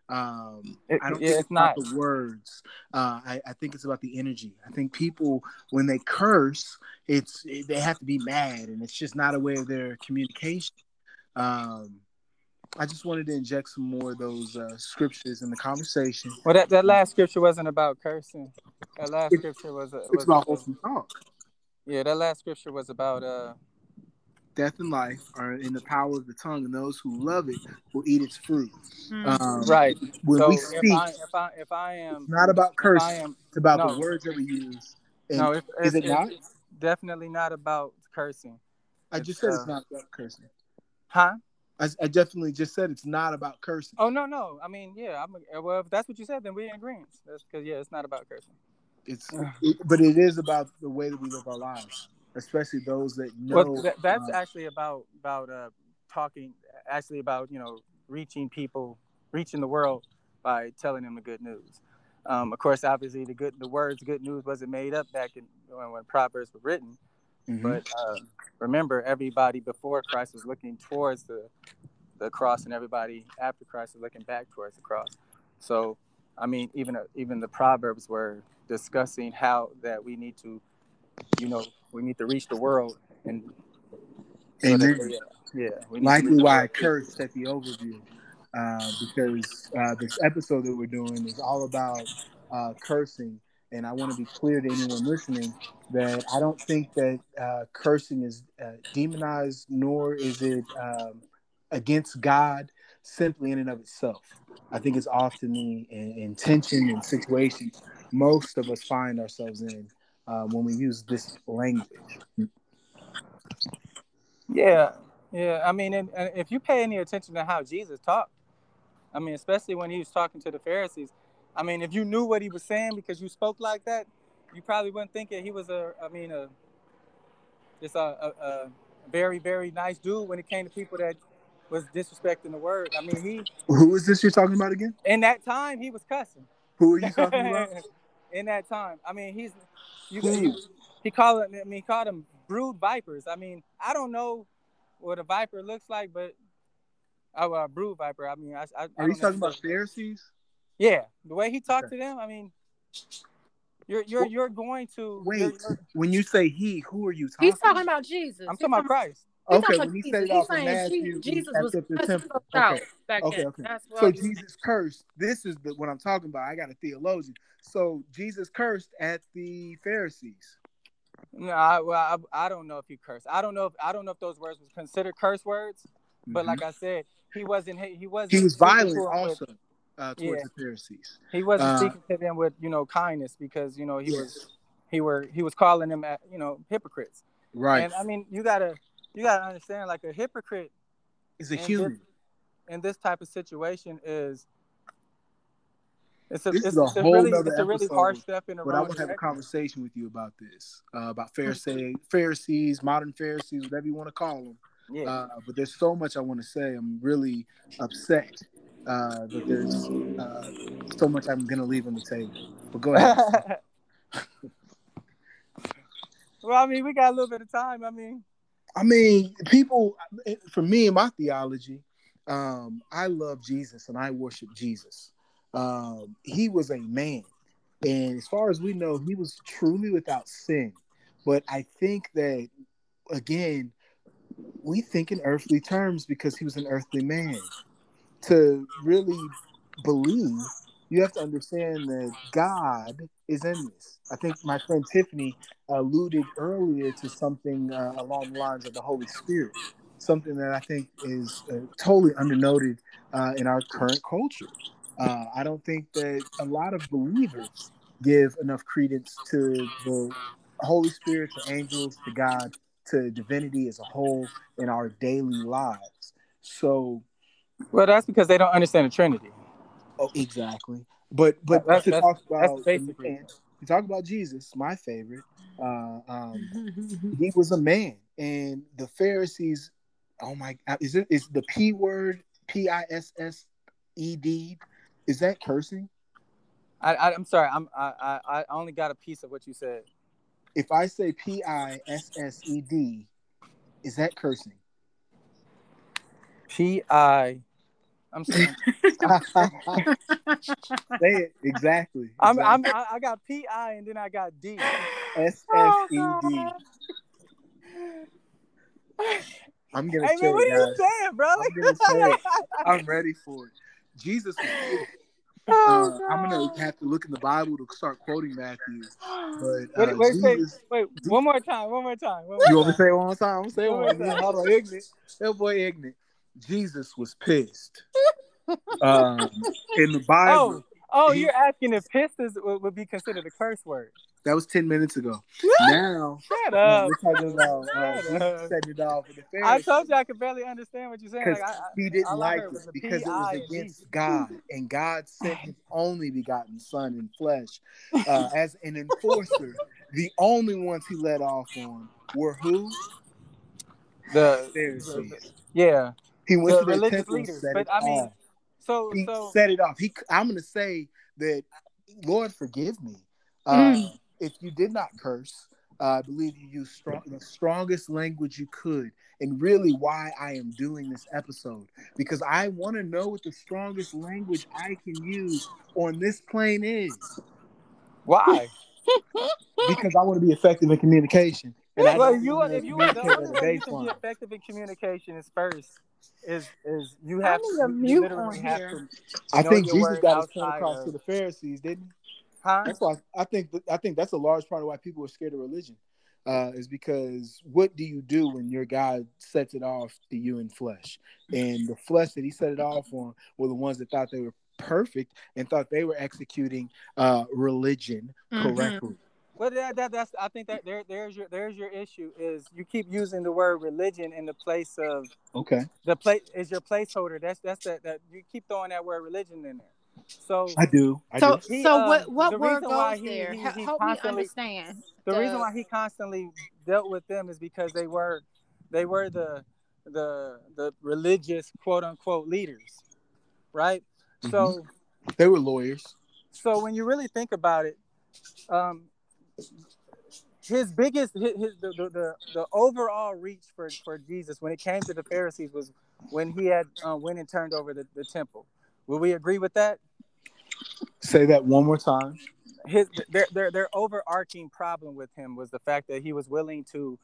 Um, It- I don't yeah, think it's not. the words. Uh, I, I think it's about the energy. I think people, when they curse, it's they have to be mad, and it's just not a way of their communication. Um, I just wanted to inject some more of those uh, scriptures in the conversation. Well, that, that last scripture wasn't about cursing. That last It's- scripture was, was, It's about wholesome talk. yeah. That last scripture was about uh Death and life are in the power of the tongue, and those who love it will eat its fruit. Mm. Um, right. When so we if speak, I if I if I am it's not about if cursing. am It's about no. the words that we use. And no, if, is if- it not? It's definitely not about cursing, I just it's, said uh, it's not about cursing. huh? I, I definitely just said it's not about cursing. Oh no no. I mean yeah. I'm well. If that's what you said, then we're in agreement. That's because yeah, it's not about cursing. It's, it, but it is about the way that we live our lives, especially those that know. well, that, that's uh, actually about about uh talking. Actually about you know reaching people, reaching the world by telling them the good news. Um, of course, obviously, the good the words "good news" wasn't made up back in when, when Proverbs were written. mhm. But uh, remember, everybody before Christ was looking towards the the cross, and everybody after Christ was looking back towards the cross. So, I mean, even even the Proverbs were discussing how that we need to, you know, we need to reach the world and. so Amen. they- yeah, likely why I cursed at the overview, uh, because uh, this episode that we're doing is all about uh, cursing and I want to be clear to anyone listening that I don't think that uh, cursing is uh, demonized, nor is it um, against God simply in and of itself. I think it's often the intention and situations most of us find ourselves in uh, when we use this language. Yeah, yeah. I mean, and, and if you pay any attention to how Jesus talked, I mean, especially when he was talking to the Pharisees, I mean, if you knew what he was saying because you spoke like that, you probably wouldn't think that he was a, I mean, a just a, a, a very, very nice dude when it came to people that was disrespecting the word. I mean, he. Who is this you're talking about again? In that time, he was cussing. Who are you talking about? <laughs> in that time, I mean, he's. You, Who? He called it. I mean, he called them brood vipers. I mean, I don't know what a viper looks like, but oh, a brood viper. I mean, I. I are you talking about Pharisees? Yeah, the way he talked okay. to them. I mean, you're you're you're going to wait. You're, you're, when you say he, who are you talking? He's talking about Jesus. I'm talking about Christ. Okay, when he said it off of Matthew, Jesus was the temple. Okay, okay, okay. So Jesus cursed. This is the, what I'm talking about. I got a theologian. So Jesus cursed at the Pharisees. No, I, well, I, I don't know if he cursed. I don't know if I don't know if those words was considered curse words. But mm-hmm. like I said, he wasn't. He wasn't. He was violent also with, uh, towards yeah. the Pharisees. He wasn't uh, speaking to them with you know kindness because you know he yes. was he were he was calling them at, you know hypocrites. Right. And I mean, you gotta you gotta understand, like a hypocrite is a human. In this type of situation is it's a, this it's, is a it's whole really, other it's a really harsh step in the But I want to have a conversation with you about this, uh, about <laughs> Pharisee, Pharisees, modern Pharisees, whatever you want to call them. Yeah. Uh, but there's so much I want to say. I'm really upset uh, that there's uh, so much I'm going to leave on the table. But go ahead. <laughs> well, I mean, we got a little bit of time. I mean, I mean, people, for me and my theology, um, I love Jesus and I worship Jesus. Um, he was a man. And as far as we know, he was truly without sin. But I think that, again, we think in earthly terms because he was an earthly man. To really believe you have to understand that God is in this. I think my friend Tiffany alluded earlier to something uh, along the lines of the Holy Spirit, something that I think is uh, totally undernoted uh, in our current culture. Uh, I don't think that a lot of believers give enough credence to the Holy Spirit, to angels, to God, to divinity as a whole in our daily lives. So, well, that's because they don't understand the Trinity. Oh, exactly. But but that's, to that's, talk about basically to talk about Jesus, my favorite. Uh, um, <laughs> he was a man, and the Pharisees. Oh my! Uh, is it is the p word p i s s e d? Is that cursing? I, I am sorry. I'm I, I I only got a piece of what you said. If I say p i s s e d, is that cursing? P I I'm saying. <laughs> Say it exactly. I'm, I'm I got P I and then I got D. S S E D. I'm gonna hey, man, what it, are you saying, bro? I'm gonna say it. I'm <laughs> ready for it. Jesus Oh, uh, I'm gonna have to look in the Bible to start quoting Matthew. But uh, wait, wait, Jesus, wait, wait, one more time, one more time. One more you want me to say it one more time? I'm gonna say one more time. Hold on, ignorant. That boy ignorant. Jesus was pissed. um, in the Bible. Oh, oh he, you're asking if pissed is, would be considered a curse word. That was ten minutes ago. <laughs> now, Shut up. we're talking about uh, <laughs> setting it off the I told you I could barely understand what you're saying. Like, he didn't I like it because it was against God, and God sent His <laughs> only begotten Son in flesh uh, as an enforcer. the only ones He let off on were who? The Pharisees. Yeah. He went the to the religious temple leaders, but I mean, off. so he so set it off. He, I'm gonna say that, Lord, forgive me. Uh, mm. If you did not curse, uh, I believe you used strong, the strongest language you could, and really why I am doing this episode because I want to know what the strongest language I can use on this plane is. Why? <laughs> because I want to be effective in communication. And well, you, if you want to be effective in communication is first is is you have to you literally have to. I think Jesus got his point across of... to the Pharisees, didn't he? Huh? That's why I think I think that's a large part of why people are scared of religion. Uh, is because what do you do when your God sets it off to you in flesh? And the flesh that he set it off on were the ones that thought they were perfect and thought they were executing uh, religion Mhm. correctly. Well, that, that that's I think that there there's your there's your issue is you keep using the word religion in the place of Okay, the place is your placeholder. That's that's that that you keep throwing that word religion in there. So I do. I So, do. He, so um, what what the word reason why goes he- there? he- he Help me understand. the the- reason why he constantly dealt with them is because they were they were the the the religious quote unquote leaders, right? So They were lawyers. so when you really think about it, um, his biggest his, his the, the, the the overall reach for for Jesus when it came to the Pharisees was when he had uh, went and turned over the, the temple. Will we agree with that? Say that one more time. his their, their their overarching problem with him was the fact that he was willing to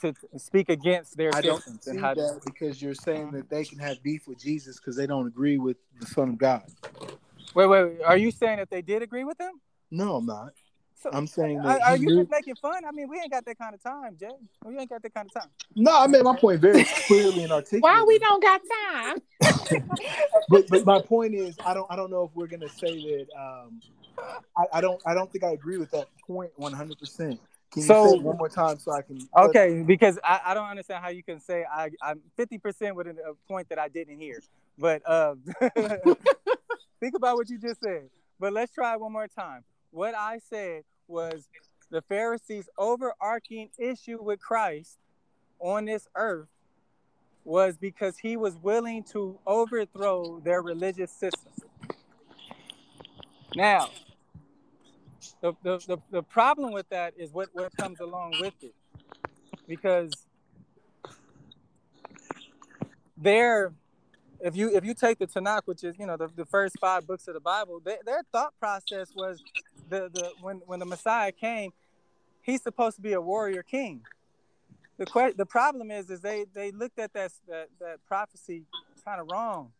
to speak against their I don't see and how that because you're saying that they can have beef with Jesus because they don't agree with the Son of God. wait, wait wait are you saying that they did agree with him No, I'm not. So I'm saying are, that are he you knew- just making fun i mean we ain't got that kind of time jay we ain't got that kind of time No, I made my point very clearly and <laughs> articulate. Why we don't got time? <laughs> but, but my point is, I don't I don't know if we're gonna say that. Um, I, I don't I don't think I agree with that point 100. percent Can you So- say it one more time so I can? okay because i, I don't understand how you can say I, i'm 50% with a point that i didn't hear but uh, <laughs> think about what you just said but let's try it one more time what i said was the pharisees overarching issue with christ on this earth was because he was willing to overthrow their religious system. Now the, the, the, the problem with that is what, what comes along with it. Because their if you if you take the Tanakh, which is you know the, the first five books of the Bible, they, their thought process was the the when when the Messiah came, he's supposed to be a warrior king. The que- the problem is is they they looked at that that, that prophecy kind of wrong,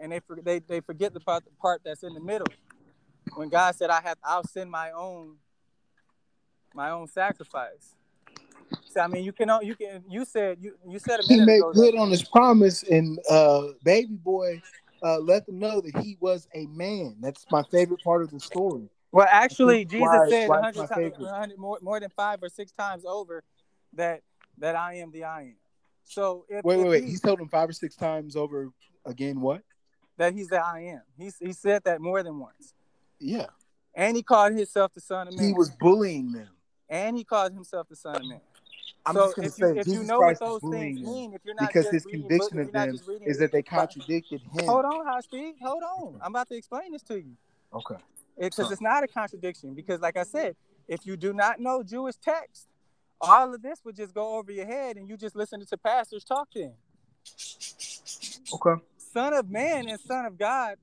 and they for, they they forget the part the part that's in the middle, when God said I have I'll send my own my own sacrifice. So I mean you can you can you said you you said a he made ago good on his promise, and uh, Baby Boy uh, let them know that he was a man. That's my favorite part of the story. Well, actually, Jesus why- said why hundred times, 100 more, more than five or six times over that that I am the I am. So if, Wait, if wait, wait. he- He's told him five or six times over again. What? that he's the I am. He's he said that more than once, Yeah, and he called himself the Son of Man. he was bullying them. and he called himself the Son of Man. I'm so just gonna say you, if Jesus you know Christ what those things mean, if you're not because just his conviction book, of them is that they contradicted him. Hold on, speed. Hold on. I'm about to explain this to you. Okay. because So- it's not a contradiction. Because, like I said, if you do not know Jewish text, all of this would just go over your head, and you just listen to pastors talk to him. Okay. Son of Man and Son of God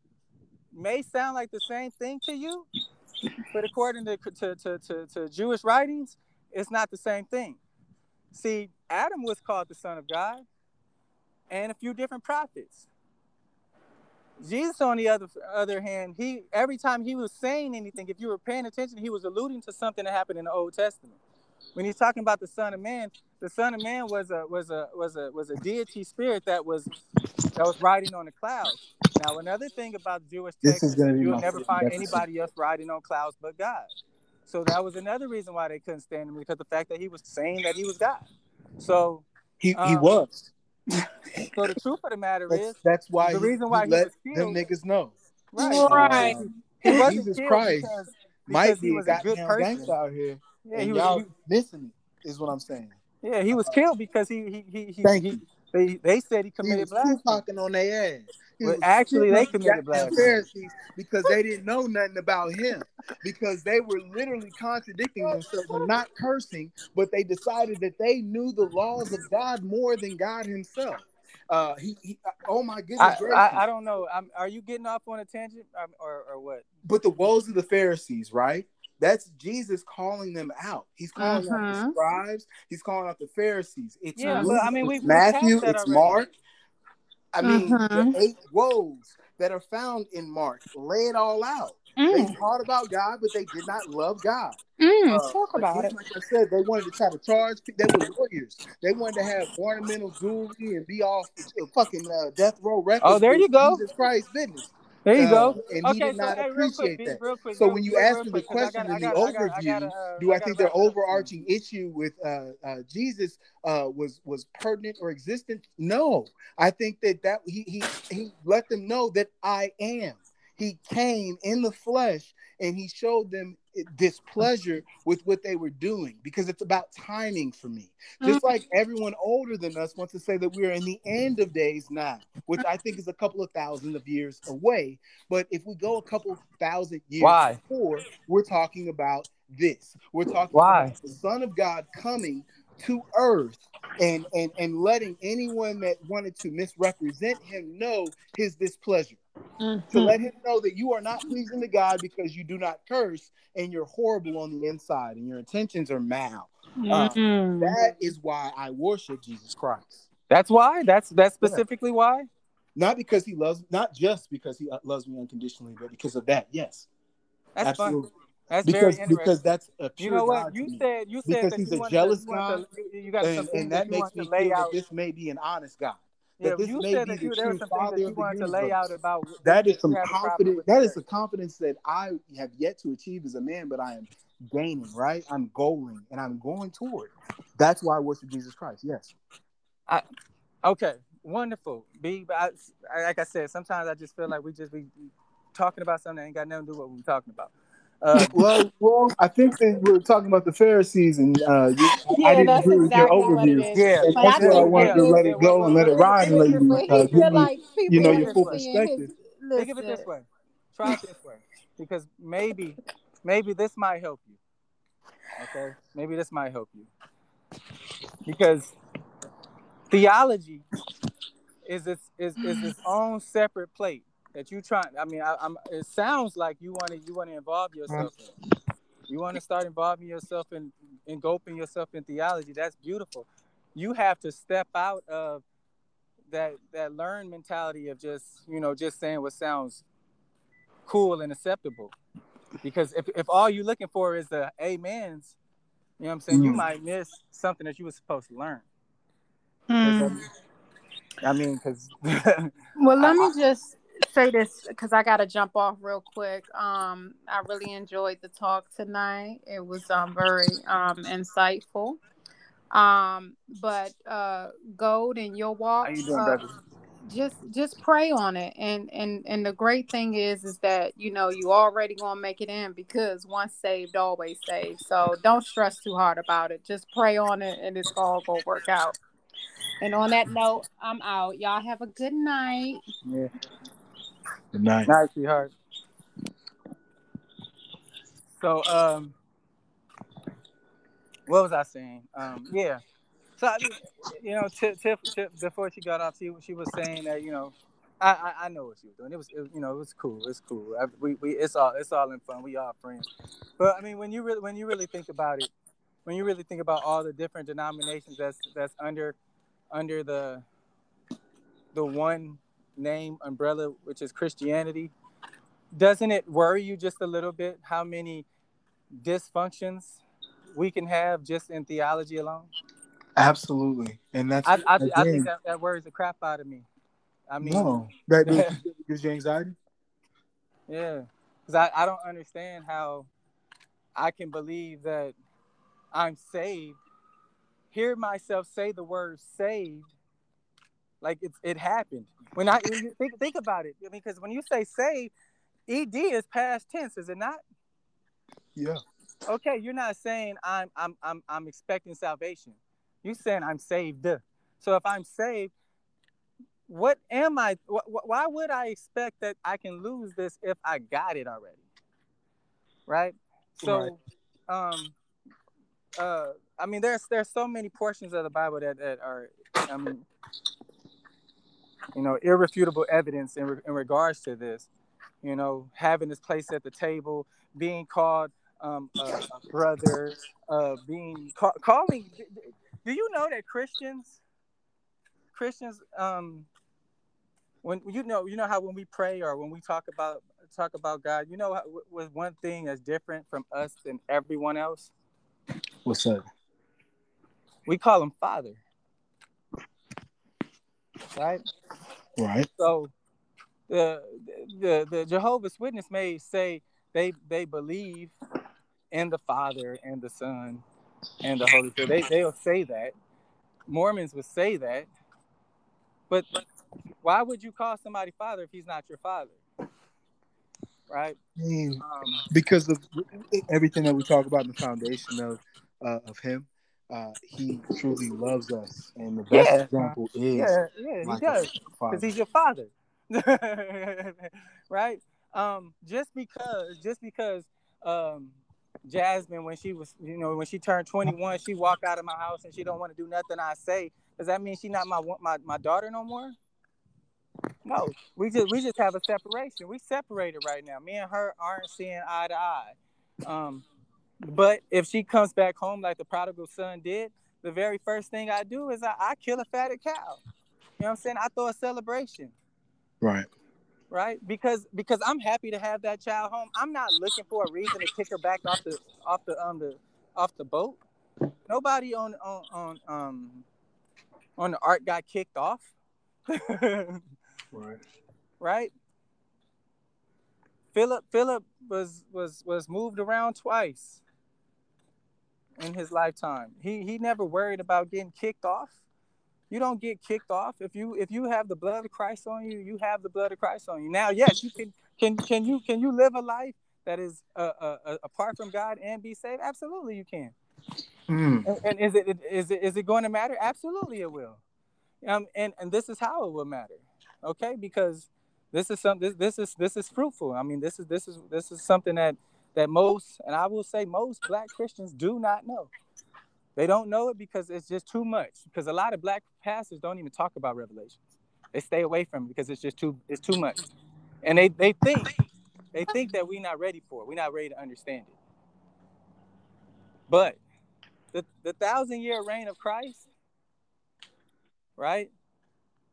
may sound like the same thing to you, but according to to, to, to, to Jewish writings, it's not the same thing. See, Adam was called the Son of God, and a few different prophets. Jesus, on the other other hand, he every time he was saying anything, if you were paying attention, he was alluding to something that happened in the Old Testament. When he's talking about the Son of Man, the Son of Man was a was a was a was a deity spirit that was that was riding on the clouds. Now, another thing about Jewish This text is is gonna be you'll never find anybody else riding on clouds but God. So that was another reason why they couldn't stand him because the fact that he was saying that he was God. So, He he Um, was. <laughs> so the truth of the matter That's, is, that's why the he, reason why he he let was them niggas know. right? Right. He wasn't Jesus Christ because, might because be he a was a good person. out here, Yeah, and he y'all was. missing it. Is what I'm saying. Yeah, he was killed because he he he he. Thank he you. they they said he He committed was blasphemy. talking on their ass. He actually, they shitting on the committed goddamn blasphemy. Pharisees because they didn't know nothing about him. Because they were literally contradicting themselves and not cursing, but they decided that they knew the laws of God more than God Himself. Uh, he, he oh my goodness I! I, I don't know. I'm, are you getting off on a tangent um, or or what? but the woes of the Pharisees, right? That's Jesus calling them out. He's calling out the Mhm. scribes. He's calling out the Pharisees. It's Yeah, Luke, but I mean, we- it's Matthew, it's already. Mark. I mean, Mhm. the eight woes that are found in Mark lay it all out. They Mm, taught about God, but they did not love God. mm, Uh, talk about again, it. Like I said, they wanted to try to charge. pe- They were warriors. They wanted to have ornamental jewelry and be off uh, fucking uh, death row records. Oh, there you go. Jesus Christ business. There you go. and he did so not hey, appreciate quick, that. quick. So when you ask me the quick, 'cause I question gotta- in the gotta- I I overview, gotta, uh, do I think their overarching issue with uh, uh, Jesus uh, was was pertinent or existent? No, I think that that he he he let them know that I am. He came in the flesh and he showed them displeasure with what they were doing because it's about timing for me. Mm-hmm. Just like everyone older than us wants to say that we're in the end of days now, which I think is a couple of thousand of years away. But if we go a couple thousand years Why? before, we're talking about this. We're talking Why? about the Son of God coming to earth and and and letting anyone that wanted to misrepresent him know his displeasure to Mhm. let him know that you are not pleasing to God because you do not curse and you're horrible on the inside and your intentions are mal. Uh, Mhm. That is why I worship Jesus Christ. That's why. That's that's specifically why. Not because he loves, not just because he uh, loves me unconditionally, but because of that. Yes, That's fun. That's Because very interesting. because that's a pure you know what you said? You said Because that he's you a jealous to, you wanted to- you, got and, and that that makes me lay feel out. that this may be an honest God. Yeah, That this you may said be that the you, there true Father that you wanted to lay out about. That is some had a problem confidence. That is the confidence that I have yet to achieve as a man, but I am gaining. Right, I'm going and I'm going toward. That's why I worship Jesus Christ. Yes. I, okay, wonderful. B, I- like I said, sometimes I just feel like we just be talking about something that ain't got nothing to do with what we're talking about. Uh, well, well, I think that we're talking about the Pharisees, and uh, you, I, <laughs> I didn't that's agree with your exactly what overview, yeah, and But that's I why I wanted to let it go and let it ride and let it but he uh, give you, like you know, Think your of full this his perspective. think of it this way. Try it this way, because maybe, maybe this might help you. Okay, maybe this might help you, because theology is its is is its own separate plate that you trying. I mean, I, I'm. It sounds like you want to you want to involve yourself in. You want to start involving yourself in engulfing yourself in theology. That's beautiful. You have to step out of that that learned mentality of just you know just saying what sounds cool and acceptable. Because if, if all you're looking for is the amens, you know what I'm saying, you Mm. might miss something that you were supposed to learn. Mm. I mean, because <laughs> Well, let I- me just say this because I got to jump off real quick. Um, I really enjoyed the talk tonight. It was um very um insightful. Um, but uh, Gold in your walk, you doing, uh, just just pray on it. And and and the great thing is is that you know you already gonna make it in because once saved, always saved. So don't stress too hard about it. Just pray on it, and it's all gonna work out. And on that note, I'm out. Y'all have a good night. Yeah, Good night. nice, sweetheart. So, um, what was I saying? Um, yeah. So, you know, Tiff, Tiff, before she got off, she she was saying that you know, I I, I know what she was doing. It was, it, you know, it was cool. It's cool. I, we we it's all it's all in fun. We all friends. But I mean, when you really when you really think about it, when you really think about all the different denominations that's that's under under the the one name umbrella, which is Christianity, doesn't it worry you just a little bit how many dysfunctions we can have just in theology alone? Absolutely, and that's I, I, I think that, that worries the crap out of me. I mean, no, that that gives <laughs> you anxiety. yeah, because I, I don't understand how I can believe that I'm saved, hear myself say the word saved, like it's it happened. When I when think think about it, because when you say saved, ed is past tense, is it not? Yeah. Okay, you're not saying I'm I'm I'm I'm expecting salvation. You're saying I'm saved. So if I'm saved, what am I? Wh- wh- why would I expect that I can lose this if I got it already? Right. So, um, uh, I mean, there's there's so many portions of the Bible that, that are, I mean, you know, irrefutable evidence in, re- in regards to this. You know, having this place at the table, being called um, a, a brother, uh, being ca- calling. Do you know that Christians, Christians, um, when you know, you know how when we pray or when we talk about talk about God, you know, with one thing that's different from us than everyone else. What's that? We call him Father, right? Right. So the the the Jehovah's Witness may say they they believe in the Father and the Son and the Holy Spirit. They they'll say that. Mormons would say that. But why would you call somebody father if he's not your father? Right? um, because of everything that we talk about in the foundation of uh, of him. Uh, he truly loves us, and the best Yeah. example is Yeah, yeah, he does. because he's your father. <laughs> Right? Um just because just because um jasmine when she was you know when she turned 21 she walked out of my house and she don't want to do nothing i say. Does that mean she's not my my, my daughter no more? No. We just we just have a separation. We separated right now. Me and her aren't seeing eye to eye. Um but if she comes back home like the prodigal son did the very first thing i do is i, I kill a fatted cow you know what I'm saying? I throw a celebration, right. right? Because because I'm happy to have that child home. I'm not looking for a reason to kick her back off the off the um the off the boat. Nobody on on on um on the art got kicked off. <laughs> Right. right? Philip Philip was was was moved around twice in his lifetime. He he never worried about getting kicked off. You don't get kicked off if you if you have the blood of Christ on you. You have the blood of Christ on you. Now, yes, you can can can you can you live a life that is uh, uh, uh, apart from God and be saved? Absolutely, you can. Mm. And, and is it is it is it going to matter? Absolutely, it will. Um, and and this is how it will matter. Okay, because this is some this this is this is fruitful. I mean, this is this is this is something that that most and I will say most black Christians do not know. They don't know it because it's just too much. Because a lot of black pastors don't even talk about revelations. They stay away from it because it's just too it's too much. And they they think they think that we're not ready for it. We're not ready to understand it. But the the thousand year reign of Christ, right?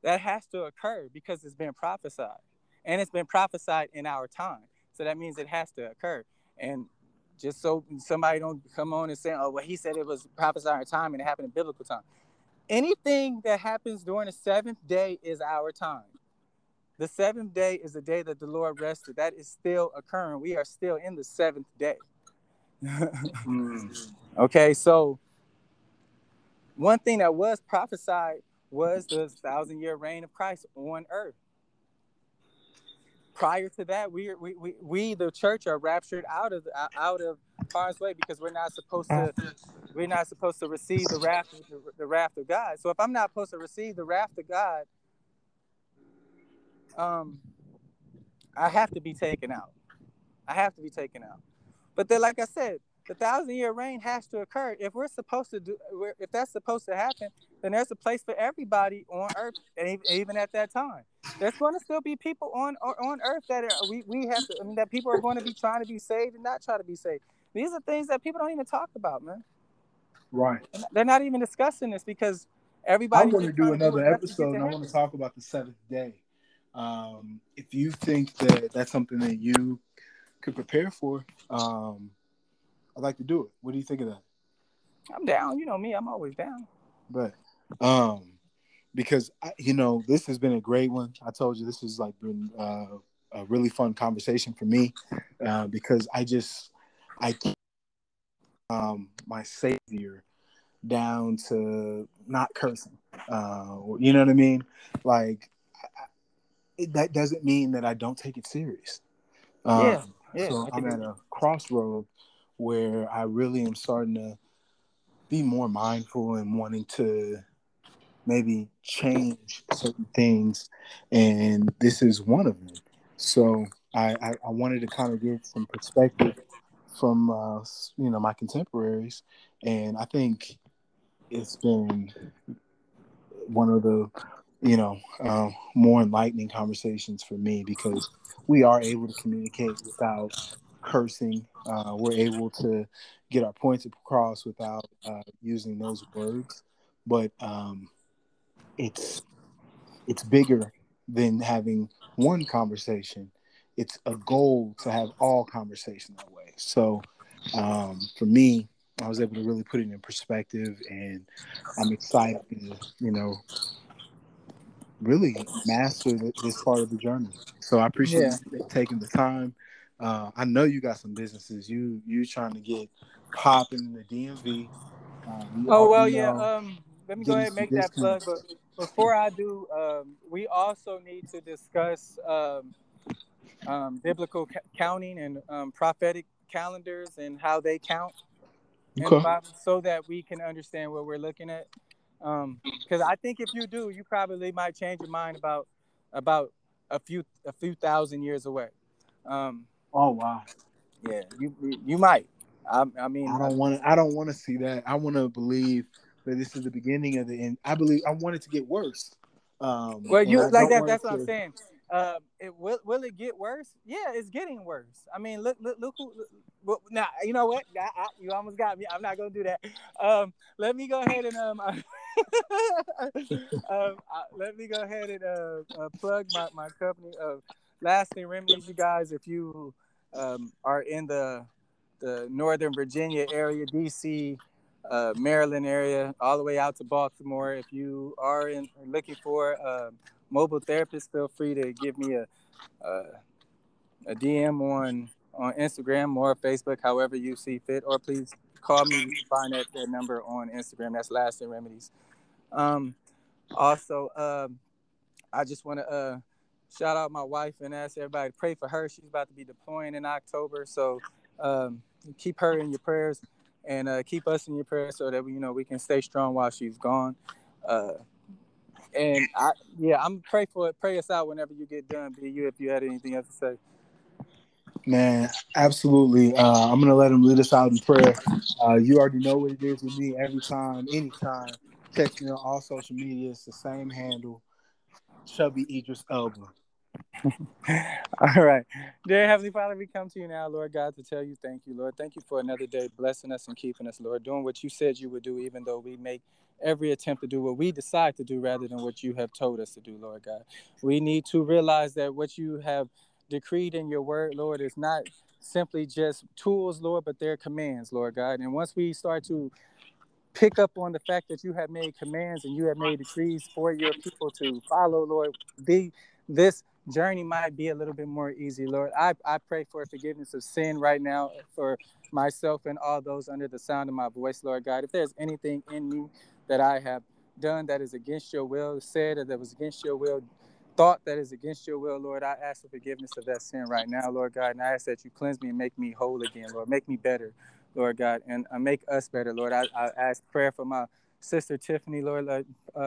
That has to occur because it's been prophesied. And it's been prophesied in our time. So that means it has to occur. And just so somebody don't come on and say, oh, well, he said it was prophesied in time and it happened in biblical time. Anything that happens during the seventh day is our time. The seventh day is the day that the Lord rested. That is still occurring. We are still in the seventh day. Mm. <laughs> Okay, so one thing that was prophesied was the thousand year reign of Christ on earth. Prior to that, we, we, we, we the church are raptured out of out of harm's way because we're not supposed to we're not supposed to receive the wrath the, the wrath of God. So if I'm not supposed to receive the wrath of God, um, I have to be taken out. I have to be taken out. But then, like I said, the thousand year reign has to occur. If we're supposed to do, if that's supposed to happen, then there's a place for everybody on earth, and even at that time, there's going to still be people on on earth that are, we we have to. I mean, that people are going to be trying to be saved and not try to be saved. These are things that people don't even talk about, man. Right. They're not even discussing this because everybody. I'm going to do another episode, and I want to talk about the seventh day. Um, if you think that that's something that you could prepare for, um, I'd like to do it. What do you think of that? I'm down. You know me. I'm always down. But um, because I, you know this has been a great one. I told you this has like been uh, a really fun conversation for me uh, because I just I um my savior down to not cursing. Uh, you know what I mean? Like I, it, that doesn't mean that I don't take it serious. Um, Yeah, yeah, so I'm at a crossroad where I really am starting to be more mindful and wanting to maybe change certain things, and this is one of them. So I, I, I wanted to kind of give some perspective from uh, you know my contemporaries, and I think it's been one of the you know uh, more enlightening conversations for me because we are able to communicate without cursing. Uh, we're able to get our points across without uh, using those words, but um, it's it's bigger than having one conversation. it's a goal to have all conversation that way. So um, for me, I was able to really put it in perspective, and I'm excited to, you know, really master this part of the journey. So I appreciate yeah. taking the time. Uh, I know you got some businesses. You you trying to get popping in the DMV. Um, oh well, yeah. Um, let me go ahead and make that plug. But before I do, um, we also need to discuss um, um, biblical ca- counting and um, prophetic calendars and how they count okay. Bible, so that we can understand what we're looking at. Because I think if you do, you probably might change your mind about about a few a few thousand years away. Um, oh wow! Yeah, you you might. I, I mean, I don't want to. I don't want to see that. I want to believe that this is the beginning of the end. I believe I want it to get worse. Um, well, you like that. That's to... what I'm saying. Um, it will will it get worse? Yeah, it's getting worse. I mean, look look look who. Look, now you know what? I, I, you almost got me. I'm not gonna do that. Um, let me go ahead and um, <laughs> um uh, let me go ahead and uh, uh, plug my my company of Lasting Remedies. You guys, if you um, are in the the Northern Virginia area, DC, uh, Maryland area, all the way out to Baltimore. If you are in, looking for a mobile therapist, feel free to give me a, a, a DM on on Instagram or Facebook, however you see fit, or please call me. You find that, that number on Instagram. That's Lasting Remedies. Um, also, um, I just want to uh, shout out my wife and ask everybody to pray for her. She's about to be deploying in October, so um, keep her in your prayers and uh, keep us in your prayers so that we, you know we can stay strong while she's gone. Uh, and I, yeah, I'm pray for it. Pray us out whenever you get done. Be you if you had anything else to say. Man, absolutely. Uh, I'm gonna let him lead us out in prayer. Uh, you already know what it is with me. Every time, anytime, catch me on all social media. It's the same handle. Chubby Idris Elba. <laughs> All right. Dear Heavenly Father, we come to you now, Lord God, to tell you thank you, Lord. Thank you for another day, blessing us and keeping us, Lord, doing what you said you would do, even though we make every attempt to do what we decide to do rather than what you have told us to do, Lord God. We need to realize that what you have decreed in your word, Lord, is not simply just tools, Lord, but they're commands, Lord God. And once we start to pick up on the fact that you have made commands and you have made decrees for your people to follow, Lord, be this journey might be a little bit more easy, Lord. I, I pray for forgiveness of sin right now for myself and all those under the sound of my voice, Lord God. If there's anything in me that I have done that is against your will, said that was against your will, thought that is against your will, Lord, I ask for forgiveness of that sin right now, Lord God. And I ask that you cleanse me and make me whole again, Lord. Make me better, Lord God, and uh, make us better, Lord. I, I ask prayer for my sister Tiffany, Lord. Uh,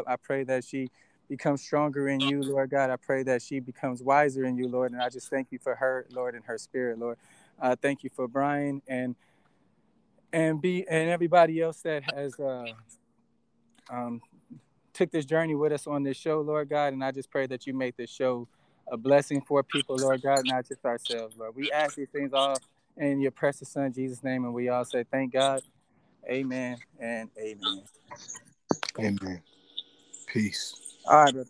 I pray that she becomes stronger in you, Lord God. I pray that she becomes wiser in you, Lord. And I just thank you for her, Lord, and her spirit, Lord. Uh, thank you for Brian and and be and everybody else that has uh, um, took this journey with us on this show, Lord God. And I just pray that you make this show a blessing for people, Lord God, not just ourselves, Lord. We ask these things all in your precious Son Jesus' name, and we all say thank God, Amen, and Amen. Amen. Peace. All right, brother.